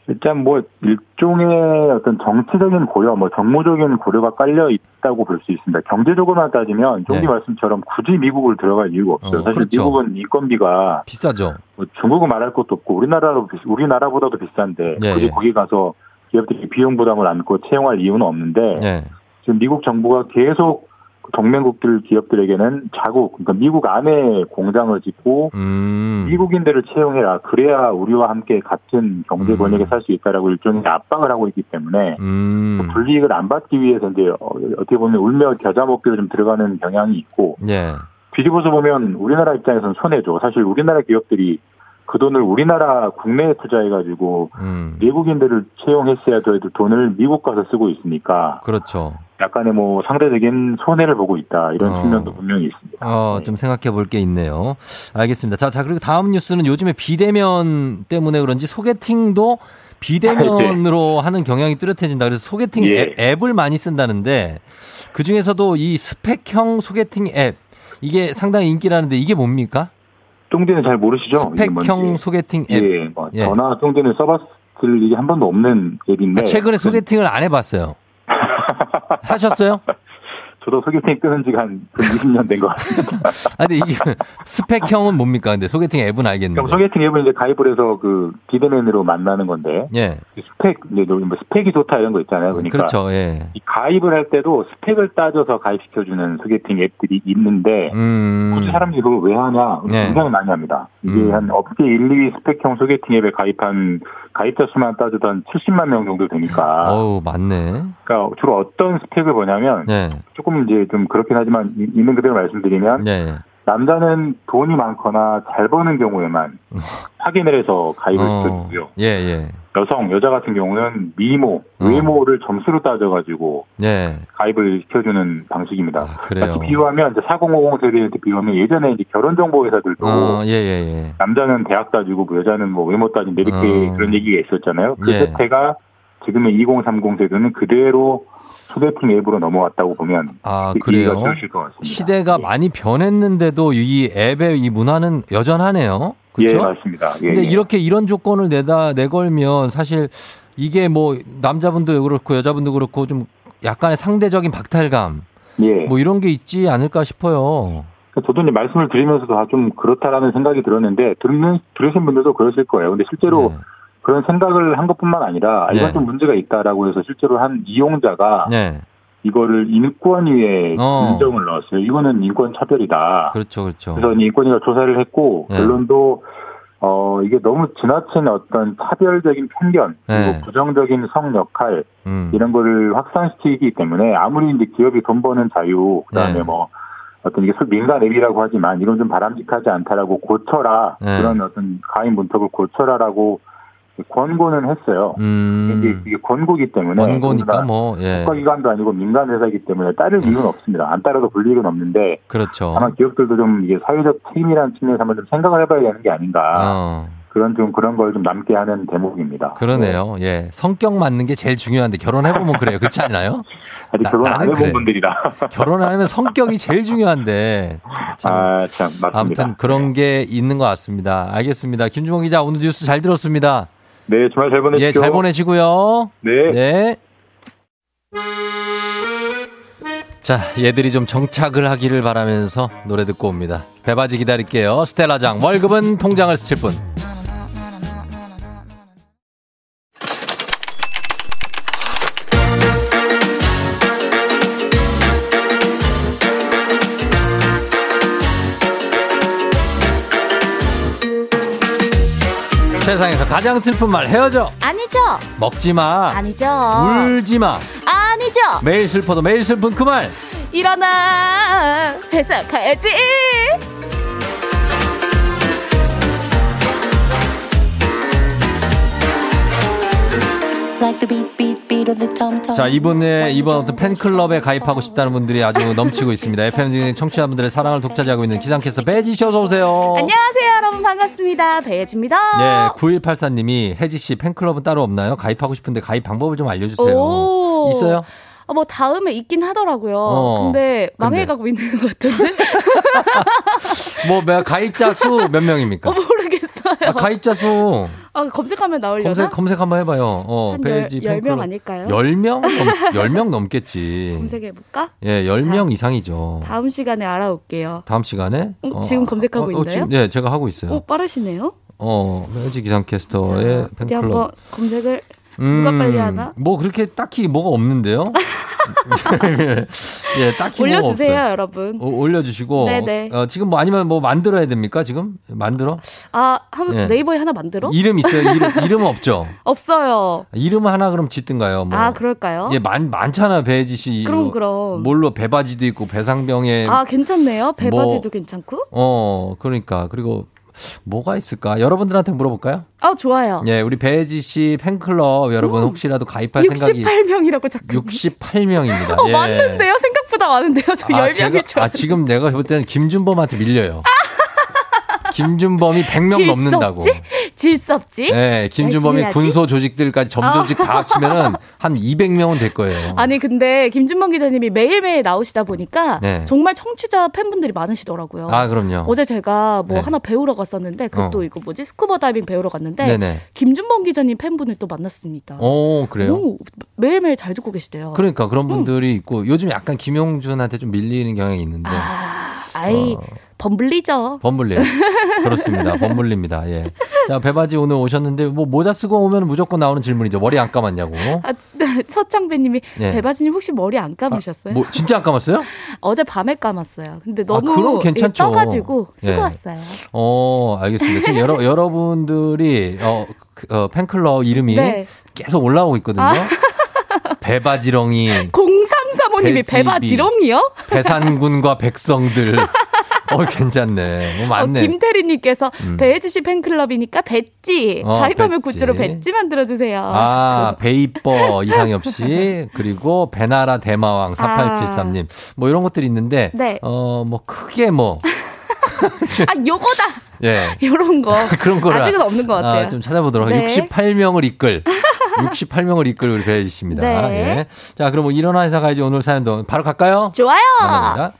일단 뭐 일종의 어떤 정치적인 고려, 뭐 정무적인 고려가 깔려 있다고 볼 수 있습니다. 경제적으로만 따지면 종기 네. 말씀처럼 굳이 미국을 들어갈 이유가 없어요. 어, 사실 그렇죠. 미국은 인건비가 비싸죠. 뭐 중국은 말할 것도 없고 우리나라로 비- 우리나라보다도 비싼데 예, 굳이 예. 거기 가서 기업들이 비용 부담을 안고 채용할 이유는 없는데 예. 지금 미국 정부가 계속 동맹국들 기업들에게는 자국 그러니까 미국 안에 공장을 짓고 음. 미국인들을 채용해라 그래야 우리와 함께 같은 경제 권역에 살수 있다라고 일종의 압박을 하고 있기 때문에 음. 불이익을 안 받기 위해서 이제 어, 어떻게 보면 울며 겨자 먹기로 좀 들어가는 경향이 있고 예. 뒤집어서 보면 우리나라 입장에서는 손해죠. 사실 우리나라 기업들이 그 돈을 우리나라 국내에 투자해가지고 음. 외국인들을 채용했어야 될 돈을 미국 가서 쓰고 있으니까 그렇죠. 약간의 뭐 상대적인 손해를 보고 있다 이런 어. 측면도 분명히 있습니다. 어, 좀 생각해 볼 게 있네요. 알겠습니다. 자, 자, 그리고 다음 뉴스는 요즘에 비대면 때문에 그런지 소개팅도 비대면으로 하는 경향이 뚜렷해진다. 그래서 소개팅 예. 앱, 앱을 많이 쓴다는데 그 중에서도 이 스펙형 소개팅 앱 이게 상당히 인기라는데 이게 뭡니까? 쫑디는 잘 모르시죠? 스펙형. 소개팅 앱. 예, 뭐 예. 전화 쫑디는 써봤을 일이 한 번도 없는 앱인데 아, 최근에 소개팅을 안 해봤어요. 하셨어요? 저도 소개팅 끊은 지가 한 20년 된 것 같습니다. 아, 근데 이게 스펙형은 뭡니까? 근데 소개팅 앱은 알겠는데. 그럼 소개팅 앱을 이제 가입을 해서 그 비대면으로 만나는 건데 예. 스펙, 뭐 스펙이 좋다 이런 거 있잖아요. 그러니까 그렇죠. 예. 이 가입을 할 때도 스펙을 따져서 가입시켜주는 소개팅 앱들이 있는데 음. 굳이 사람들이 그걸 왜 하냐 네. 굉장히 많이 합니다. 이게 음. 한 업계 1, 2위 스펙형 소개팅 앱에 가입한 가입자 수만 따져도 한 70만 명 정도 되니까 어우, 맞네. 그러니까 주로 어떤 스펙을 보냐면 네. 조금 이제 좀 그렇긴 하지만 이- 있는 그대로 말씀드리면 네. 남자는 돈이 많거나 잘 버는 경우에만 확인을 해서 가입을 어. 시켜주고요. 예, 예. 여성, 여자 같은 경우는 미모, 어. 외모를 점수로 따져가지고 예. 가입을 시켜주는 방식입니다. 아, 그래요. 비유하면 이제 4050 세대한테 비유하면 예전에 이제 결혼 정보 회사들도 어, 예, 예, 예. 남자는 대학 따지고 뭐 여자는 뭐 외모 따진다 이렇게 어. 그런 얘기가 있었잖아요. 그 예. 세태가 지금의 2030 세대는 그대로 소개팅 앱으로 넘어왔다고 보면 아, 그 그래요? 시대가 많이 변했는데도 이 앱의 이 문화는 여전하네요. 예, 그렇죠? 맞습니다. 예, 근데 예. 이렇게 이런 조건을 내다 내걸면 사실 이게 뭐 남자분도 그렇고 여자분도 그렇고 좀 약간의 상대적인 박탈감 예. 뭐 이런 게 있지 않을까 싶어요. 저도 이제 말씀을 드리면서 다좀 그렇다라는 생각이 들었는데 듣는 들으신 분들도 그러실 거예요. 근데 실제로 그런 생각을 한 것뿐만 아니라 이건 네. 좀 문제가 있다라고 해서 실제로 한 이용자가 네. 이거를 인권위에 어. 인정을 넣었어요. 이거는 인권 차별이다. 그렇죠, 그렇죠. 그래서 인권위가 조사를 했고 네. 결론도 어 이게 너무 지나친 어떤 차별적인 편견 그리고 네. 부정적인 성 역할 음. 이런 거를 확산시키기 때문에 아무리 이제 기업이 돈 버는 자유 그다음에 네. 뭐 어떤 이게 소위 민간 앱이라고 하지만 이건 좀 바람직하지 않다라고 고쳐라 네. 그런 어떤 가인 문턱을 고쳐라라고 권고는 했어요. 음. 이게, 이게 권고기 때문에 우리가 뭐, 예. 국가기관도 아니고 민간 회사이기 때문에 따를 이유는 없습니다. 안 따라도 불리익은 없는데 그렇죠. 아마 기업들도 좀 이게 사회적 책임이라는 측면에서 한번 좀 생각을 해봐야 되는 게 아닌가 어, 그런 좀 그런 걸 좀 남게 하는 대목입니다. 그러네요. 예. 성격 맞는 게 제일 중요한데 결혼해보면 그래요. 그렇지 않아요? 아직 나- 결혼 안 해본 그래. 분들이라. 결혼하면 성격이 제일 중요한데. 참. 아, 참, 맞습니다. 아무튼 그런 게 있는 것 같습니다. 알겠습니다. 김주봉 기자 오늘 뉴스 잘 들었습니다. 네, 주말 잘 보내십시오. 예, 잘 보내시고요. 네. 네. 자, 얘들이 좀 정착을 하기를 바라면서 노래 듣고 옵니다. 배바지 기다릴게요. 스텔라장 월급은 통장을 스칠 뿐. 가장 슬픈 말 헤어져. 아니죠. 먹지 마. 아니죠. 울지 마. 아니죠. 매일 슬퍼도 매일 슬픈 그 말. 일어나. 회사 가야지. 자, 이분의 이번 어떤 팬클럽에 가입하고 싶다는 분들이 아주 넘치고 있습니다. FM 청취자분들의 사랑을 독차지하고 있는 기상캐스터 배지 씨 어서 오세요. 안녕하세요, 여러분 반갑습니다. 배예지입니다. 네, 9184님이 혜지 씨 팬클럽은 따로 없나요? 가입하고 싶은데 가입 방법을 좀 알려주세요. 오. 있어요? 어, 뭐 다음에 있긴 하더라고요. 어, 근데. 망해가고 있는 것 같은데 뭐 몇- 가입자 수 몇 명입니까? 어, 모르겠어요. 아, 가입자 수 아, 검색하면 나오려나? 검색 검색 한번 해봐요. 어, 한 배지 열- 열명 팬클럽. 아닐까요? 10명? 넘, 10명 넘겠지. 검색해 볼까? 예, 10명 이상이죠. 다음 시간에 알아올게요. 다음 시간에 어, 지금 검색하고 있나요? 지금, 네, 제가 하고 있어요. 어, 빠르시네요. 어, 혜지 기상캐스터의 어디 팬클럽. 한번 검색을 누가 음, 빨리 하나? 뭐 그렇게 딱히 뭐가 없는데요. 예, 딱히 뭐가 올려주세요, 없어요. 여러분. 어, 올려주시고 네네. 어, 지금 뭐 아니면 뭐 만들어야 됩니까 지금 만들어 아, 한 예. 네이버에 하나 만들어? 이름 있어요 이름 이름은 없죠 없어요. 이름 하나 그럼 짓든가요 뭐 아, 그럴까요? 예, 많, 많잖아, 배지 씨. 그럼, 뭐, 그럼. 뭘로 배바지도 있고, 배상병에. 아, 괜찮네요. 배바지도 뭐- 괜찮고. 어, 그러니까. 그리고 뭐가 있을까? 여러분들한테 물어볼까요? 아, 좋아요. 예, 우리 배지 씨 팬클럽 여러분 혹시라도 가입할 생각이. 68명이라고 자꾸. 68명입니다. 어, 예. 많은데요? 생각보다 많은데요? 저 아, 10명일 줄 제가- 아, 지금 내가 볼 때는 김준범한테 밀려요. 김준범이 100명 질수 넘는다고. 없지? 질 수 없지? 네, 김준범이. 군소 조직들까지 점조직 어. 다 합치면은 한 200명은 될 거예요. 아니 근데 김준범 기자님이 매일매일 나오시다 보니까 네. 정말 청취자 팬분들이 많으시더라고요. 아, 그럼요. 어제 제가 뭐 네. 하나 배우러 갔었는데 그것도 어. 이거 뭐지 스쿠버 다이빙 배우러 갔는데 네네. 김준범 기자님 팬분을 또 만났습니다. 오, 그래요? 너무 매일매일 잘 듣고 계시대요. 그러니까 그런 분들이 있고 요즘 약간 김용준한테 좀 밀리는 경향이 있는데 아이 어. 범블리죠. 범블리 그렇습니다 범블리입니다 예. 자 배바지 오늘 오셨는데 뭐 모자 쓰고 오면 무조건 나오는 질문이죠 머리 안 감았냐고 아, 서창배님이 예. 배바지님 혹시 머리 안 감으셨어요? 뭐 진짜 안 감았어요? 어제 밤에 감았어요. 근데 아, 너무 그럼 괜찮죠. 예, 떠가지고 쓰고 예. 왔어요. 어 알겠습니다 지금 여러 여러분들이 어, 그, 어, 팬클럽 이름이 네. 계속 올라오고 있거든요 아. 배바지렁이 0335님이 배지비. 배바지렁이요? 배산군과 백성들 어 괜찮네 뭐 맞네 어, 김태리님께서 음. 배혜지 씨 팬클럽이니까 배지 어, 가입하면 배지. 굿즈로 배지 만들어주세요. 아, 베이퍼 이상엽 씨, 그리고 배나라 대마왕 4873님. 뭐 이런 것들이 있는데, 네. 어, 뭐 크게 뭐, 아 요거다 예. 요런 거 그런 거를. 아직은 없는 것 같아요. 아, 좀 찾아보도록. 네. 68명을 이끌. 68명을 이끌 우리 배혜지 씨입니다. 네. 예. 자, 그럼 뭐 일어나 회사 가야지 오늘 사연도 바로 갈까요? 좋아요. 만나보자.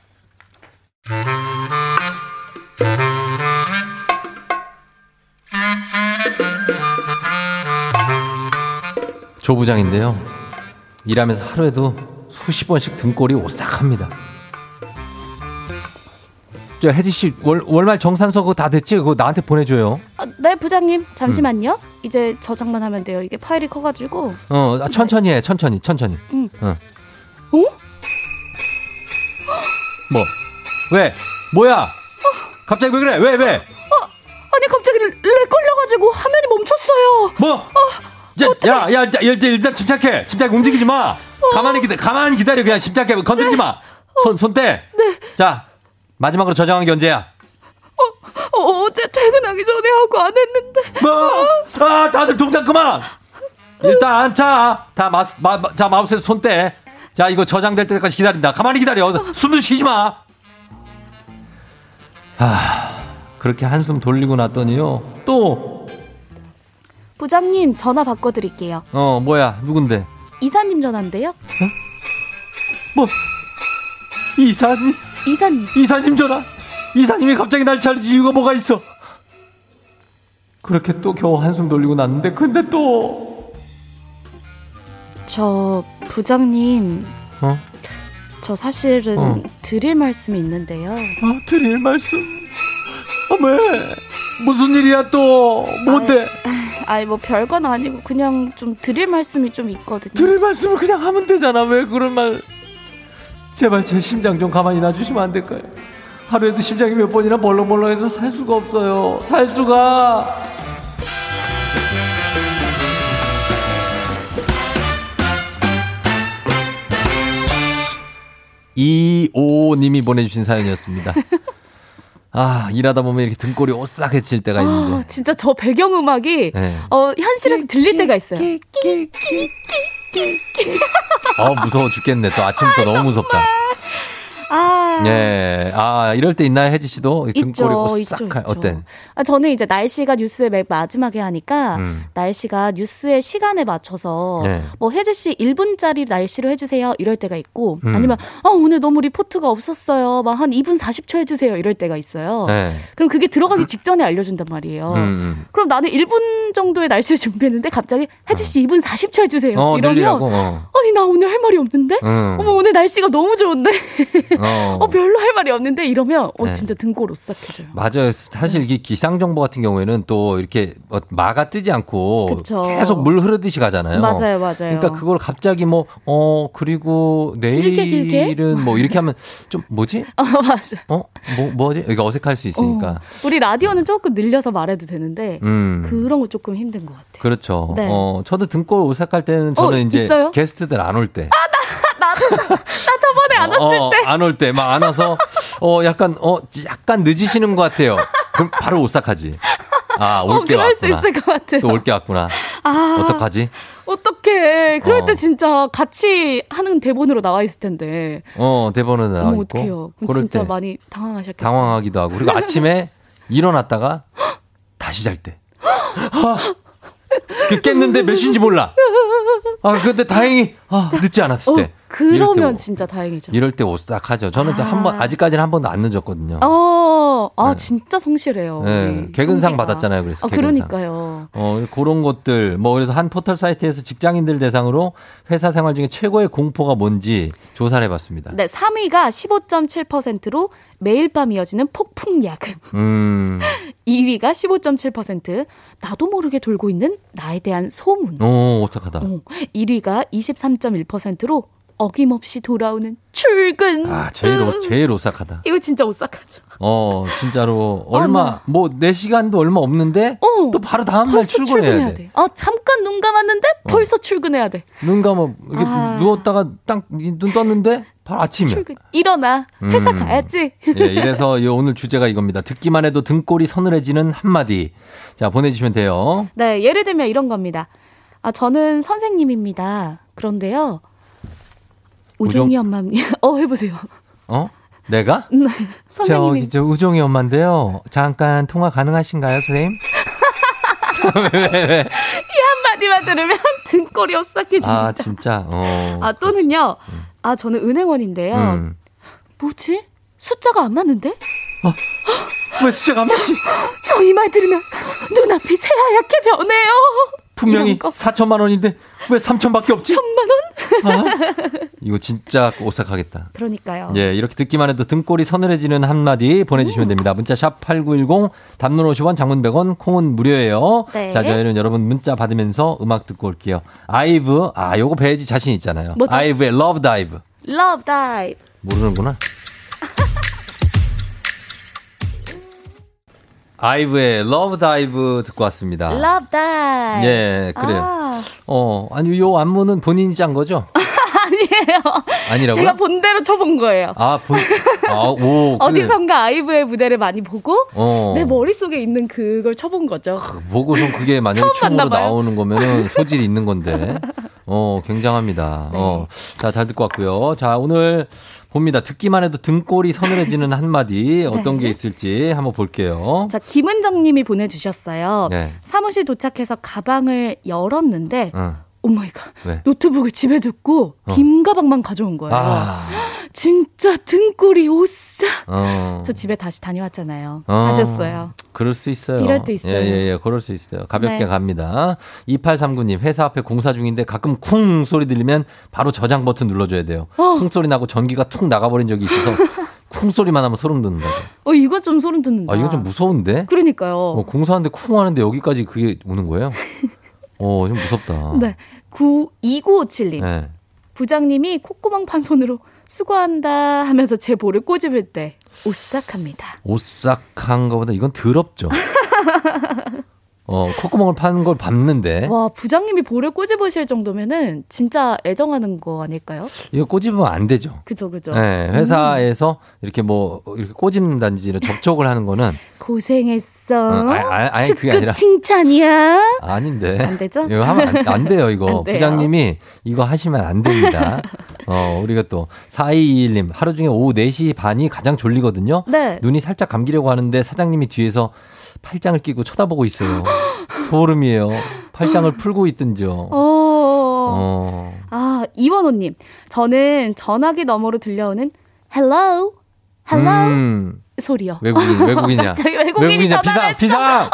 조 부장인데요. 일하면서 하루에도 수십 번씩 등골이 오싹합니다. 저 혜지 씨 월, 월말 정산서 그거 다 됐지? 그거 나한테 보내줘요. 아, 네 부장님 잠시만요. 이제 저장만 하면 돼요. 이게 파일이 커가지고. 어, 아, 천천히 해, 천천히, 천천히. 응. 어. 어? 뭐? 왜? 뭐야? 갑자기 왜 그래? 왜, 왜? 아니 갑자기 렉 걸려가지고 화면이 멈췄어요. 뭐? 야, 야, 야, 일단, 침착해. 침착해. 움직이지 마. 가만히 기다려. 가만히 기다려. 그냥 침착해. 건들지 마. 손, 손 떼. 네. 자, 마지막으로 저장한 게 언제야? 어, 어제 퇴근하기 전에 하고 안 했는데. 뭐? 아, 다들 동작 그만! 일단, 자, 다 마우스, 마, 마- 자, 마우스에서 손 떼. 자, 이거 저장될 때까지 기다린다. 가만히 기다려. 숨도 쉬지 마. 아, 그렇게 한숨 돌리고 났더니요. 또, 부장님 전화 바꿔 드릴게요. 어, 뭐야, 누군데? 이사님 전화인데요. 뭐? 이사님? 이사님. 이사님 전화? 이사님이 갑자기 날 찾을 이유가 뭐가 있어? 그렇게 또 겨우 한숨 돌리고 났는데, 근데 또, 저 부장님 어? 저 사실은 어. 드릴 말씀이 있는데요. 아, 드릴 말씀? 아, 왜? 무슨 일이야 또? 뭔데? 아니 뭐 별건 아니고 그냥 좀 드릴 말씀이 좀 있거든요. 드릴 말씀을 그냥 하면 되잖아. 왜 그런 말? 제발 제 심장 좀 가만히 놔주시면 안 될까요? 하루에도 심장이 몇 번이나 벌렁벌렁해서 살 수가 없어요. 살 수가. 이오님이 보내주신 사연이었습니다. 아 일하다 보면 이렇게 등골이 오싹해질 때가 있는데. 아, 진짜 저 배경 음악이 네. 어 현실에서 들릴 때가 있어요. 어 무서워 죽겠네. 또 아침부터 너무 무섭다. 아. 예. 아, 이럴 때 있나요, 혜지 씨도? 등골이 오싹한, 있죠. 어때? 아, 저는 이제 날씨가 뉴스의 맨 마지막에 하니까 음. 날씨가 뉴스의 시간에 맞춰서 네. 뭐 혜지 씨 1분짜리 날씨로 해주세요 이럴 때가 있고 음. 아니면 아 오늘 너무 리포트가 없었어요 막 한 2분 40초 해주세요 이럴 때가 있어요. 네. 그럼 그게 들어가기 직전에 알려준단 말이에요. 음, 음. 그럼 나는 1분 정도의 날씨를 준비했는데 갑자기 혜지 씨 2분 40초 해주세요. 어, 이러면 늘리라고, 어. 아니 나 오늘 할 말이 없는데? 음. 어머 오늘 날씨가 너무 좋은데? 어. 어 별로 할 말이 없는데 이러면 어 네. 진짜 등골 오싹해져요. 맞아요. 사실 이게 기상 정보 같은 경우에는 또 이렇게 뭐 마가 뜨지 않고 그쵸. 계속 물 흐르듯이 가잖아요. 맞아요, 맞아요. 그러니까 그걸 갑자기 뭐, 어, 그리고 길게, 길게? 내일은 뭐 이렇게 하면 좀 뭐지? 어 맞아. 어? 뭐, 뭐지? 이거 어색할 수 있으니까. 어. 우리 라디오는 조금 늘려서 말해도 되는데 음. 그런 거 조금 힘든 것 같아요. 그렇죠. 네. 어, 저도 등골 오싹할 때는 저는 어, 이제 있어요? 게스트들 안 올 때. 나도 나 저번에 안 왔을 어, 때 안 올 때, 막 안 와서, 어, 약간, 어, 약간 늦으시는 것 같아요. 그럼 바로 오싹하지. 아, 올 어, 게 그럴 수 왔구나. 있을 것 같아요. 또 올게 왔구나. 아. 어떡하지? 어떡해. 그럴 어. 때 진짜 같이 하는 대본으로 나와 있을 텐데. 어, 대본은 나와 있고. 어떡해요. 그럼 그럴 진짜 때 많이 당황하셨겠어요. 당황하기도 하고. 그리고 아침에 일어났다가 다시 잘 때. 아, 그 깼는데 몇 시인지 몰라. 아, 근데 다행히, 아, 늦지 않았을 때. 어, 그러면 진짜 다행이죠. 이럴 때 오싹하죠. 저는 이제 한 번, 아직까지는 한 번도 안 늦었거든요. 어, 아, 네. 진짜 성실해요. 네, 개근상. 받았잖아요. 그래서 아, 개근상. 그러니까요. 어, 그런 것들, 뭐, 그래서 한 포털 사이트에서 직장인들 대상으로 회사 생활 중에 최고의 공포가 뭔지 조사를 해봤습니다. 네, 3위가 15.7%로 매일 밤 이어지는 폭풍 야근. 음, 2위가 15.7% 나도 모르게 돌고 있는 나에 대한 소문. 오, 오싹하다. 어, 1위가 23.1%로 어김없이 돌아오는 출근. 아, 제일, 오, 음. 제일 오싹하다. 이거 진짜 오싹하죠. 어, 진짜로. 얼마, 나- 뭐, 내 시간도 얼마 없는데, 또 바로 다음날 출근해야 출근해야 돼. 돼. 아, 잠깐 눈 감았는데 벌써 출근해야 돼. 눈 감아, 이렇게 아. 누웠다가 딱 눈 떴는데, 바로 아침이야. 출근. 일어나. 회사 음. 가야지. 예, 이래서 이 오늘 주제가 이겁니다. 듣기만 해도 등골이 서늘해지는 한마디. 자, 보내주시면 돼요. 네, 예를 들면 이런 겁니다. 아, 저는 선생님입니다. 그런데요. 우종이 엄마, 어, 해보세요. 어? 내가? 네, 선생님이. 저기, 저 우종이 엄마인데요. 잠깐 통화 가능하신가요, 선생님? 왜, 왜, 왜? 이 한마디만 들으면 등골이 오싹해집니다. 아, 진짜, 어. 아, 또는요. 아, 저는 은행원인데요. 음. 뭐지? 숫자가 안 맞는데? 왜 숫자가 안 맞지? 저 이 말 들으면 눈앞이 새하얗게 변해요. 분명히 이런 거. 4천만 원인데, 왜 3천밖에 없지? 천만 원? 이거 진짜 오싹하겠다. 그러니까요. 예, 이렇게 듣기만 해도 등골이 서늘해지는 한마디 보내주시면 됩니다. 문자 샵 8910, 단문 50원, 장문 100원, 콩은 무료예요. 네. 자, 저희는 여러분 문자 받으면서 음악 듣고 올게요. 아이브, 아, 요거 배혜지 자신 있잖아요. 뭐죠? 아이브의 Love Dive. Love Dive. 모르는구나. 아이브의 Love Dive 듣고 왔습니다. Love Dive. 예, 그래요. 아, 어, 아니, 요 안무는 본인이 짠 거죠? 아니에요. 아니라고요? 제가 본대로 춰본 거예요. 아, 본, 아, 오. 그래. 어디선가 아이브의 무대를 많이 보고 어. 내 머릿속에 있는 그걸 춰본 거죠. 보고선 그게 만약에 춤으로. 나오는 거면은 소질이 있는 건데. 어, 굉장합니다. 어. 네. 자, 잘 듣고 왔고요. 자, 오늘 봅니다. 듣기만 해도 등골이 서늘해지는 한마디 어떤 네. 게 있을지 한번 볼게요. 자, 김은정 님이 보내주셨어요. 네. 사무실 도착해서 가방을 열었는데, 응. Oh my god. 왜? 노트북을 집에 두고 어. 빈 가방만 가져온 거예요. 아, 진짜 등골이 오싹. 어. 저 집에 다시 다녀왔잖아요. 어. 하셨어요. 그럴 수 있어요. 이럴 때 있어요. 예, 예, 예. 그럴 수 있어요. 가볍게 네. 갑니다. 2839님, 회사 앞에 공사 중인데 가끔 쿵 소리 들리면 바로 저장 버튼 눌러줘야 돼요. 어. 쿵 소리 나고 전기가 툭 나가버린 적이 있어서 쿵 소리만 하면 소름 돋는다고. 어, 이거 좀 소름 돋는다. 아, 이건 좀 무서운데? 그러니까요. 어, 공사하는데 쿵 하는데 여기까지 그게 오는 거예요? 어, 좀 무섭다. 네. 9, 2957님. 네. 부장님이 콧구멍 판 손으로 수고한다 하면서 제 볼을 꼬집을 때 오싹합니다. 오싹한 거보다 이건 더럽죠. 어, 콧구멍을 파는 걸 봤는데 와, 부장님이 볼을 꼬집으실 정도면은 진짜 애정하는 거 아닐까요? 이거 꼬집으면 안 되죠. 그죠, 그죠. 네, 회사에서 이렇게 뭐 이렇게 꼬집는다든지 이런 접촉을 하는 거는 고생했어. 어, 아니, 아니, 아니, 그게 아니라 칭찬이야. 아닌데. 안 되죠? 이거 하면 안, 안 돼요, 이거. 안 돼요. 부장님이 이거 하시면 안 됩니다. 어, 우리가 또 4221님 하루 중에 오후 4시 반이 가장 졸리거든요. 네. 눈이 살짝 감기려고 하는데 사장님이 뒤에서 팔짱을 끼고 쳐다보고 있어요. 소름이에요. 팔짱을 풀고 있든지요. 어. 어. 아, 이원호님. 저는 전화기 너머로 들려오는 hello, hello 음, 소리요. 외국인, 외국인이야. 외국인이 비상, 전화를 비상! 어떡해!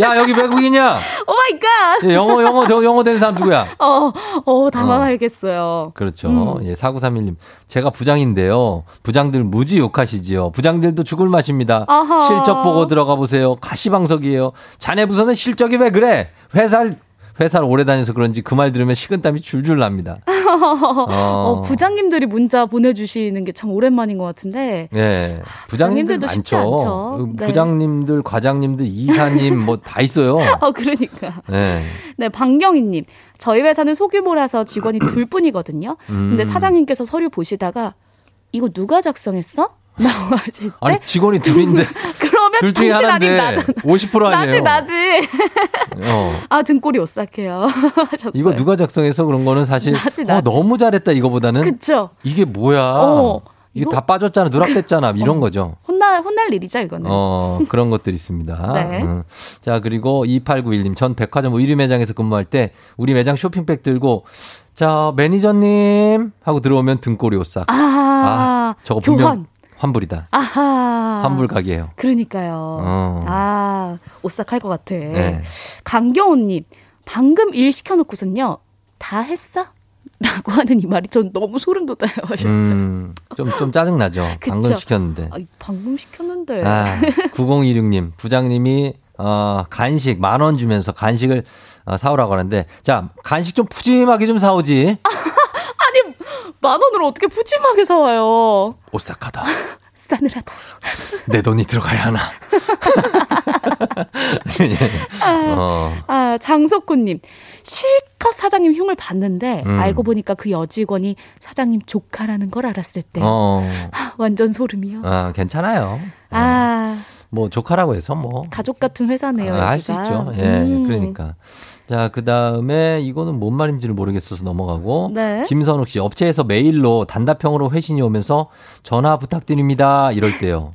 야, 여기 외국인이야! Oh my god! 예, 영어, 영어, 저 영어 되는 사람 누구야? 어, 어, 당황하겠어요. 그렇죠. 음. 예, 4931님. 제가 부장인데요. 부장들 무지 욕하시지요. 부장들도 죽을 맛입니다. 아하. 실적 보고 들어가 보세요. 가시방석이에요. 자네 부서는 실적이 왜 그래? 회사를, 회사를 오래 다녀서 그런지 그 말 들으면 식은땀이 줄줄 납니다. 어, 부장님들이 문자 보내주시는 게 참 오랜만인 것 같은데. 예. 부장님들 부장님들도 쉽지 많죠. 않죠. 네. 부장님들, 과장님들, 이사님 뭐 다 있어요. 어, 그러니까. 예. 네, 방경희님. 저희 회사는 소규모라서 직원이 둘 뿐이거든요. 근데 음. 사장님께서 서류 보시다가 이거 누가 작성했어? 하실 때. 아니, 직원이 둘인데. 둘 중에 하나인데 나다. 50% 아니에요. 나지, 나지. 어. 아, 등골이 오싹해요. 이거 누가 작성해서 그런 거는 사실 나지, 어, 나지. 너무 잘했다 이거보다는 그쵸. 이게 뭐야? 어, 이게 다 빠졌잖아, 누락됐잖아, 이런 거죠. 혼날, 혼날 일이죠, 이거는. 어, 그런 것들이 있습니다. 네. 음. 자, 그리고 2891님, 전 백화점 의류 매장에서 근무할 때 우리 매장 쇼핑백 들고 자, 매니저님 하고 들어오면 등골이 오싹. 아, 저거 분명 교 환. 환불이다. 아하. 환불 가게예요. 그러니까요. 어. 아, 오싹할 것 같아. 네. 강경호님, 방금 일 시켜놓고선요, 다 했어? 라고 하는 이 말이 전 너무 소름 돋아요 하셨어요. 음, 좀, 좀 짜증나죠. 방금? 시켰는데. 아, 방금 시켰는데. 아, 9026님, 부장님이, 어, 간식 만 원 주면서 간식을 어, 사오라고 하는데, 자, 간식 좀 푸짐하게 좀 사오지. 만 원으로 어떻게 푸짐하게 사와요? 오싹하다. 싸늘하다. 내 돈이 들어가야 하나. 어, 아, 장석호님. 실컷 사장님 흉을 봤는데, 음. 알고 보니까 그 여직원이 사장님 조카라는 걸 알았을 때, 어, 하, 완전 소름이요. 아, 괜찮아요. 아, 뭐, 조카라고 해서 뭐. 가족 같은 회사네요. 할수 여기가. 있죠. 예, 음. 그러니까. 자, 그 다음에 이거는 뭔 말인지를 모르겠어서 넘어가고. 네. 김선욱 씨, 업체에서 메일로 단답형으로 회신이 오면서 전화 부탁드립니다. 이럴 때요.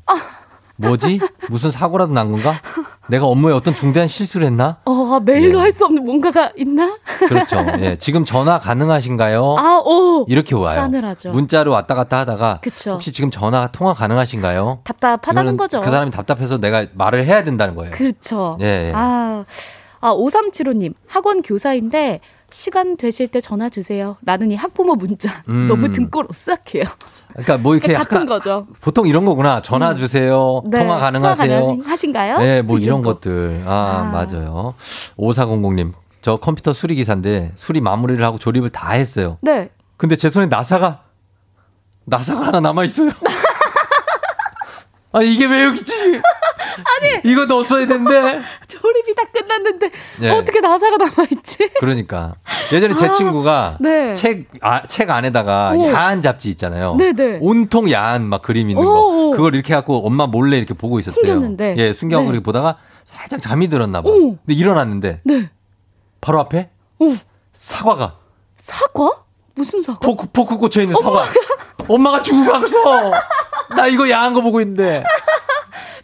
뭐지? 무슨 사고라도 난 건가? 내가 업무에 어떤 중대한 실수를 했나? 어, 아, 메일로 예. 할수 없는 뭔가가 있나? 그렇죠. 예, 지금 전화 가능하신가요? 아, 오. 이렇게 와요. 싸늘하죠. 문자로 왔다 갔다 하다가 그쵸. 혹시 지금 전화 통화 가능하신가요? 답답하다는 거죠. 그 사람이 답답해서 내가 말을 해야 된다는 거예요. 그렇죠. 예, 예. 아, 아, 5375님, 학원 교사인데, 시간 되실 때 전화 주세요. 라는 이 학부모 문자 음. 너무 등골 오싹해요. 그러니까 뭐 이렇게 같은 약간 거죠. 보통 이런 거구나. 전화 주세요. 네, 통화 가능하세요. 통화 가능하신가요? 네, 뭐 이런 거. 것들. 아, 맞아요. 5400님. 저 컴퓨터 수리 기사인데 수리 마무리를 하고 조립을 다 했어요. 네. 근데 제 손에 나사가 나사가 하나 남아 있어요. 아 이게 왜 여기 있지? 아니 이거 넣었어야 되는데. 조립이 다 끝났는데 예. 어떻게 나사가 남아있지? 그러니까 예전에 제 아, 친구가 네. 책, 아, 책 안에다가 오. 야한 잡지 있잖아요. 네네. 온통 야한 막 그림 있는 거. 오. 그걸 이렇게 갖고 엄마 몰래 이렇게 보고 있었대요. 숨겼는데. 예, 숨겨갖고 네. 이렇게 보다가 살짝 잠이 들었나 봐. 오. 근데 일어났는데 네. 바로 앞에 사과가 사과? 무슨 사과? 포크 포크 꽂혀 있는 사과. 엄마가 가서 나 이거 야한 거 보고 있는데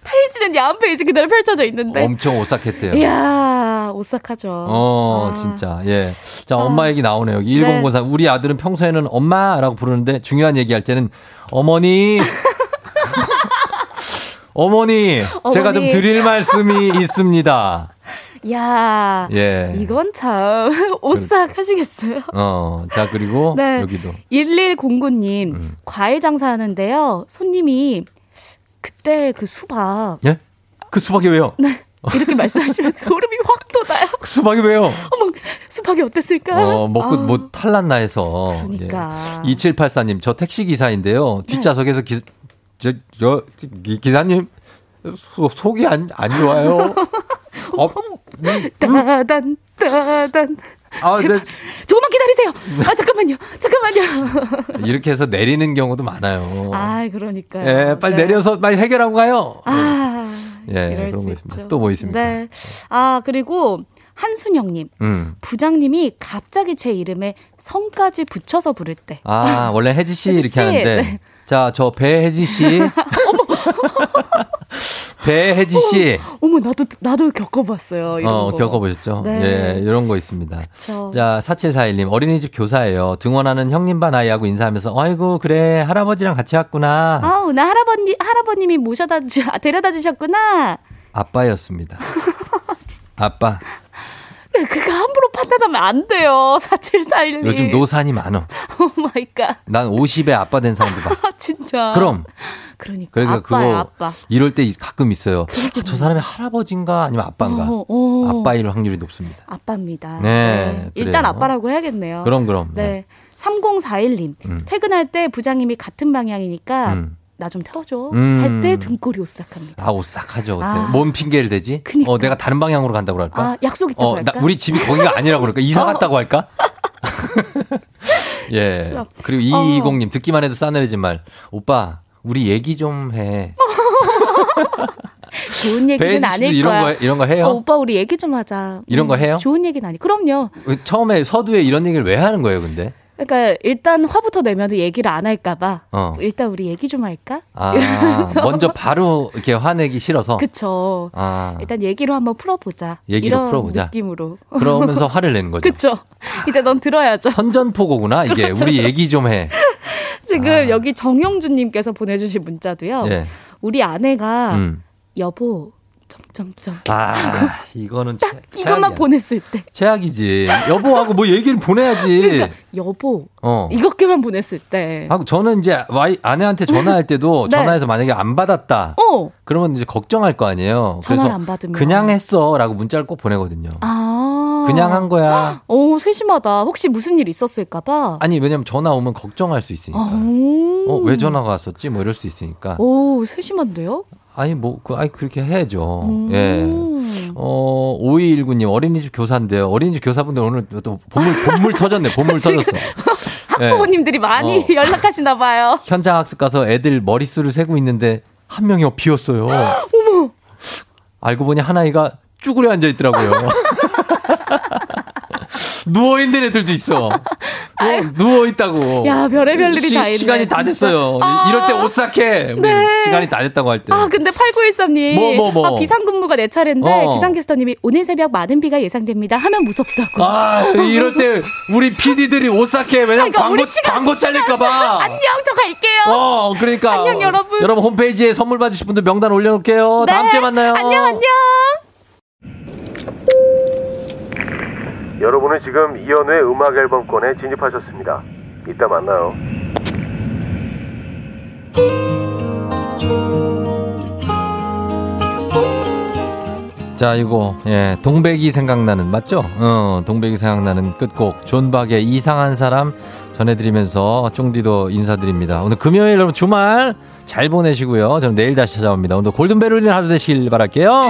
페이지는 야한 페이지 그대로 펼쳐져 있는데. 엄청 오싹했대요. 이야, 오싹하죠. 어, 아. 진짜. 예. 자, 엄마 얘기 나오네요. 여기 1004. 우리 아들은 평소에는 엄마라고 부르는데 중요한 얘기 할 때는 어머니. 어머니. 제가 좀 어머니. 드릴 말씀이 있습니다. 야, 예. 이건 참 오싹 하시겠어요. 어, 자, 그리고 네. 여기도. 1109님, 음. 과일 장사하는데요. 손님이 그때 그 수박 예? 그 수박이 왜요? 네. 이렇게 말씀하시면서 소름이 확 돋아요. 그 수박이 왜요? 어머, 수박이 어땠을까? 어, 먹고 아, 뭐 탈났나 해서. 그러니까. 예. 2784님, 저 택시 기사인데요. 뒷좌석에서 기, 저, 저, 기, 기사님, 소, 속이 안, 안 좋아요. 어, 따단, 따단. 아, 제발, 네. 조금만 기다리세요. 아, 잠깐만요. 잠깐만요. 이렇게 해서 내리는 경우도 많아요. 아, 그러니까요. 예, 빨리 네. 내려서 빨리 해결하고 가요. 아, 예, 이럴 그런 수 거. 있습니다. 또 뭐 있습니까? 네. 아, 그리고 한순영님. 음. 부장님이 갑자기 제 이름에 성까지 붙여서 부를 때. 아, 원래 혜지 씨 혜지 이렇게 씨, 하는데. 네. 자, 저 배혜지 씨. 배혜지 씨. 어머, 나도, 나도 겪어봤어요. 이런 어, 거. 겪어보셨죠? 네. 예, 이런 거 있습니다. 그쵸. 자, 4741님, 어린이집 교사예요. 등원하는 형님 반 아이하고 인사하면서, 아이고, 그래, 할아버지랑 같이 왔구나. 아우, 나 할아버님, 할아버님이 모셔다 주, 아, 데려다 주셨구나. 아빠였습니다. 아빠. 그거 함부로 판단하면 안 돼요. 4741님. 요즘 노산이 많어. Oh my god. 난 50에 아빠 된 사람도 봤어. 아, 진짜. 그럼. 그러니까. 그래서 아빠야, 그거 아빠. 이럴 때 가끔 있어요. 아, 저 사람이 할아버지인가 아니면 아빠인가. 어, 어. 아빠일 확률이 높습니다. 아빠입니다. 네, 일단 그래요. 아빠라고 해야겠네요. 그럼, 그럼. 네. 3041님. 음. 퇴근할 때 부장님이 같은 방향이니까 음. 나 좀 태워줘. 음. 할때 등골이 오싹합니다. 아, 오싹하죠. 그때. 아. 뭔 핑계를 대지? 어, 내가 다른 방향으로 간다고 할까? 아, 약속 있다고 어, 할까? 나, 우리 집이 거기가 아니라고 그럴까? 이사 어. 갔다고 할까? 예. 진짜. 그리고 어. 2220님, 듣기만 해도 싸늘해진 말. 오빠, 우리 얘기 좀 해. 좋은 얘기는 아닐 이런 거야. 거 해- 이런 거 해요? 어, 오빠 우리 얘기 좀 하자. 이런 거 해요? 좋은 얘기는 아니. 그럼요. 처음에 서두에 이런 얘기를 왜 하는 거예요, 근데? 그러니까 일단 화부터 내면 얘기를 안 할까봐 어. 일단 우리 얘기 좀 할까? 아, 이러면서 먼저 바로 이렇게 화내기 싫어서. 그쵸. 아, 일단 얘기로 한번 풀어보자. 얘기로 이런 풀어보자. 느낌으로. 그러면서 화를 내는 거죠. 그쵸. 이제 넌 들어야죠. 선전포고구나, 이게. 그렇죠. 우리 얘기 좀 해. 지금 여기 정영준님께서 보내주신 문자도요. 아. 예. 우리 아내가 음. 여보 점점점 아, 이거는 최, 이것만 최악이야. 보냈을 때 최악이지. 여보하고 뭐 얘기를 보내야지. 그러니까 여보 어. 이렇게만 보냈을 때 하고 저는 이제 와이 아내한테 전화할 때도 네. 전화해서 만약에 안 받았다. 어 그러면 이제 걱정할 거 아니에요. 전화를 그래서 안 받으면 그냥 했어라고 문자를 꼭 보내거든요. 아 그냥 한 거야. 오 세심하다. 혹시 무슨 일 있었을까 봐. 아니 왜냐면 전화 오면 걱정할 수 있으니까. 오. 어, 왜 전화가 왔었지? 뭐 이럴 수 있으니까. 오 세심한데요? 아니 뭐 그, 아니 그렇게 해야죠. 음. 예. 어 5219님 어린이집 교사인데요. 어린이집 교사분들 오늘 또 본물 본물 터졌네. 본물 터졌어. 예. 학부모님들이 많이 어. 연락하시나 봐요. 현장 학습 가서 애들 머릿수를 세고 있는데 한 명이 비었어요. 어머. 알고 보니 한 아이가 쭈그려 앉아 있더라고요. 누워 있는 애들도 있어. 누워 있다고. 야, 별의별 일이 다 있네, 시간이 다. 됐어요. 아. 이럴 때 오싹해. 우리 네. 시간이 다 됐다고 할 때. 아, 근데 8913님. 뭐, 뭐, 뭐. 아, 비상근무가 내 차례인데, 어. 기상캐스터님이 오늘 새벽 많은 비가 예상됩니다. 하면 무섭다고. 아, 이럴 때 우리 PD들이 오싹해. 왜냐면 그러니까 광고, 시간- 광고 잘릴까봐. 안녕, 저 갈게요. 어, 그러니까. 안녕, 여러분. 여러분 홈페이지에 선물 받으실 분들 명단 올려놓을게요. 네. 다음 주에 만나요. 안녕, 안녕. 여러분은 지금 이연우의 음악 앨범권에 진입하셨습니다. 이따 만나요. 자, 이거 예, 동백이 생각나는 맞죠? 어, 동백이 생각나는 끝곡 존박의 이상한 사람 전해드리면서 쫑디도 인사드립니다. 오늘 금요일 여러분 주말 잘 보내시고요. 저는 내일 다시 찾아옵니다. 오늘 골든벨 울리는 하루 되시길 바랄게요.